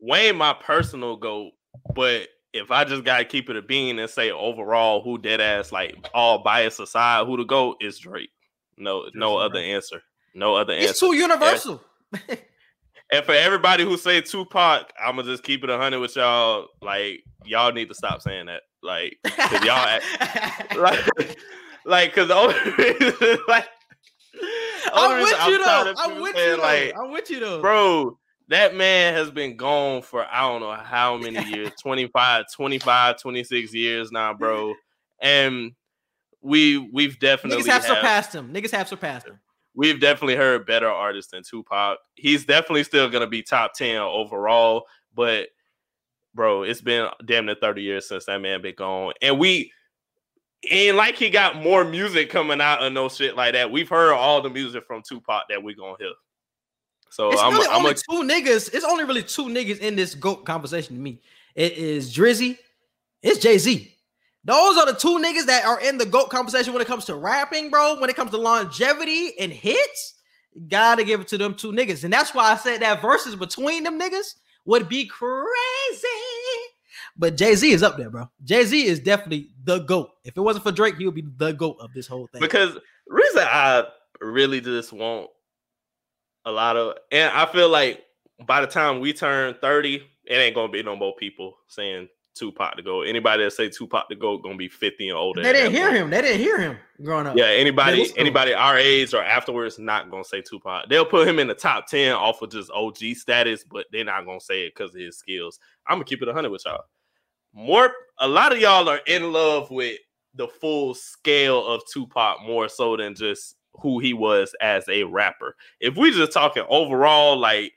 Wayne, my personal goat, but if I just gotta keep it a bean and say overall who dead ass, like all bias aside, who to go is Drake. No, no Drake. other answer. No other It's answer. too universal. [LAUGHS] And for everybody who say Tupac, I'm gonna just keep it hundred with y'all. Like, y'all need to stop saying that. Like, cause y'all act, [LAUGHS] like, like, cause the only [LAUGHS] reason, like, the only I'm reason with you though. I'm with saying, you though. Like, I'm with you though. bro, that man has been gone for I don't know how many years [LAUGHS] 25, 25, 26 years now, bro. And we we've definitely Niggas have have- surpassed him. Niggas have surpassed him. We've definitely heard better artists than Tupac. He's definitely still gonna be top ten overall, but bro, it's been damn near 30 years since that man been gone. And we and like he got more music coming out and no shit like that. We've heard all the music from Tupac that we're gonna hear. So It's I'm, really I'm only a, two niggas. It's only really two niggas in this GOAT conversation to me. It is Drizzy, it's Jay-Z. Those are the two niggas that are in the GOAT conversation when it comes to rapping, bro. When it comes to longevity and hits, gotta give it to them two niggas. And that's why I said that verses between them niggas would be crazy. But Jay-Z is up there, bro. Jay-Z is definitely the GOAT. If it wasn't for Drake, he would be the GOAT of this whole thing. because reason I really just want a lot of and I feel like by the time we turn 30, it ain't gonna be no more people saying Tupac to go. Anybody that say Tupac to go gonna be 50 and older. they didn't hear point. him. They didn't hear him growing up. Yeah, anybody listen to him. anybody our age or afterwards not gonna say Tupac. They'll put him in the top 10 off of just OG status, but they're not gonna say it because of his skills. I'm gonna keep it 100 with y'all. More a lot of y'all are in love with the full scale of Tupac more so than just who he was as a rapper. If we just talking overall, like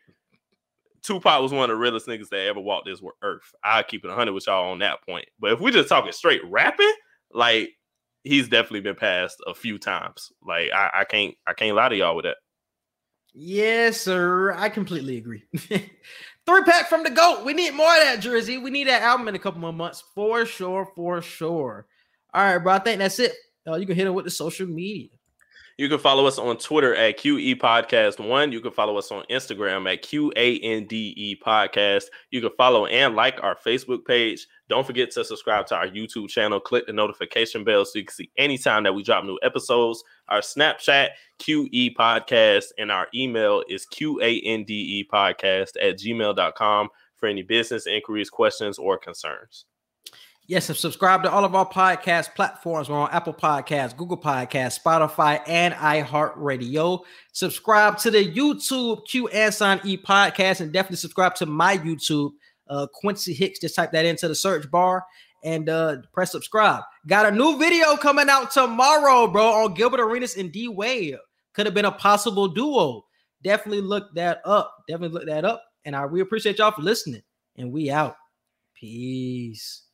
Tupac was one of the realest niggas that ever walked this earth. I keep it 100 with y'all on that point. But if we just talking straight rapping, like he's definitely been passed a few times. Like I, I can't I can't lie to y'all with that. Yes, sir. I completely agree. [LAUGHS] Three pack from the GOAT. We need more of that jersey. We need that album in a couple more months for sure. For sure. All right, bro. I think that's it. Uh, you can hit him with the social media. You can follow us on Twitter at QE Podcast One. You can follow us on Instagram at QANDE Podcast. You can follow and like our Facebook page. Don't forget to subscribe to our YouTube channel. Click the notification bell so you can see anytime that we drop new episodes. Our Snapchat, QE Podcast, and our email is QANDE Podcast at gmail.com for any business inquiries, questions, or concerns. Yes, and subscribe to all of our podcast platforms. We're on Apple Podcasts, Google Podcasts, Spotify, and iHeartRadio. Subscribe to the YouTube Q and Sign E podcast, and definitely subscribe to my YouTube, uh, Quincy Hicks. Just type that into the search bar and uh, press subscribe. Got a new video coming out tomorrow, bro, on Gilbert Arenas and D Wade. Could have been a possible duo. Definitely look that up. Definitely look that up. And I really appreciate y'all for listening. And we out. Peace.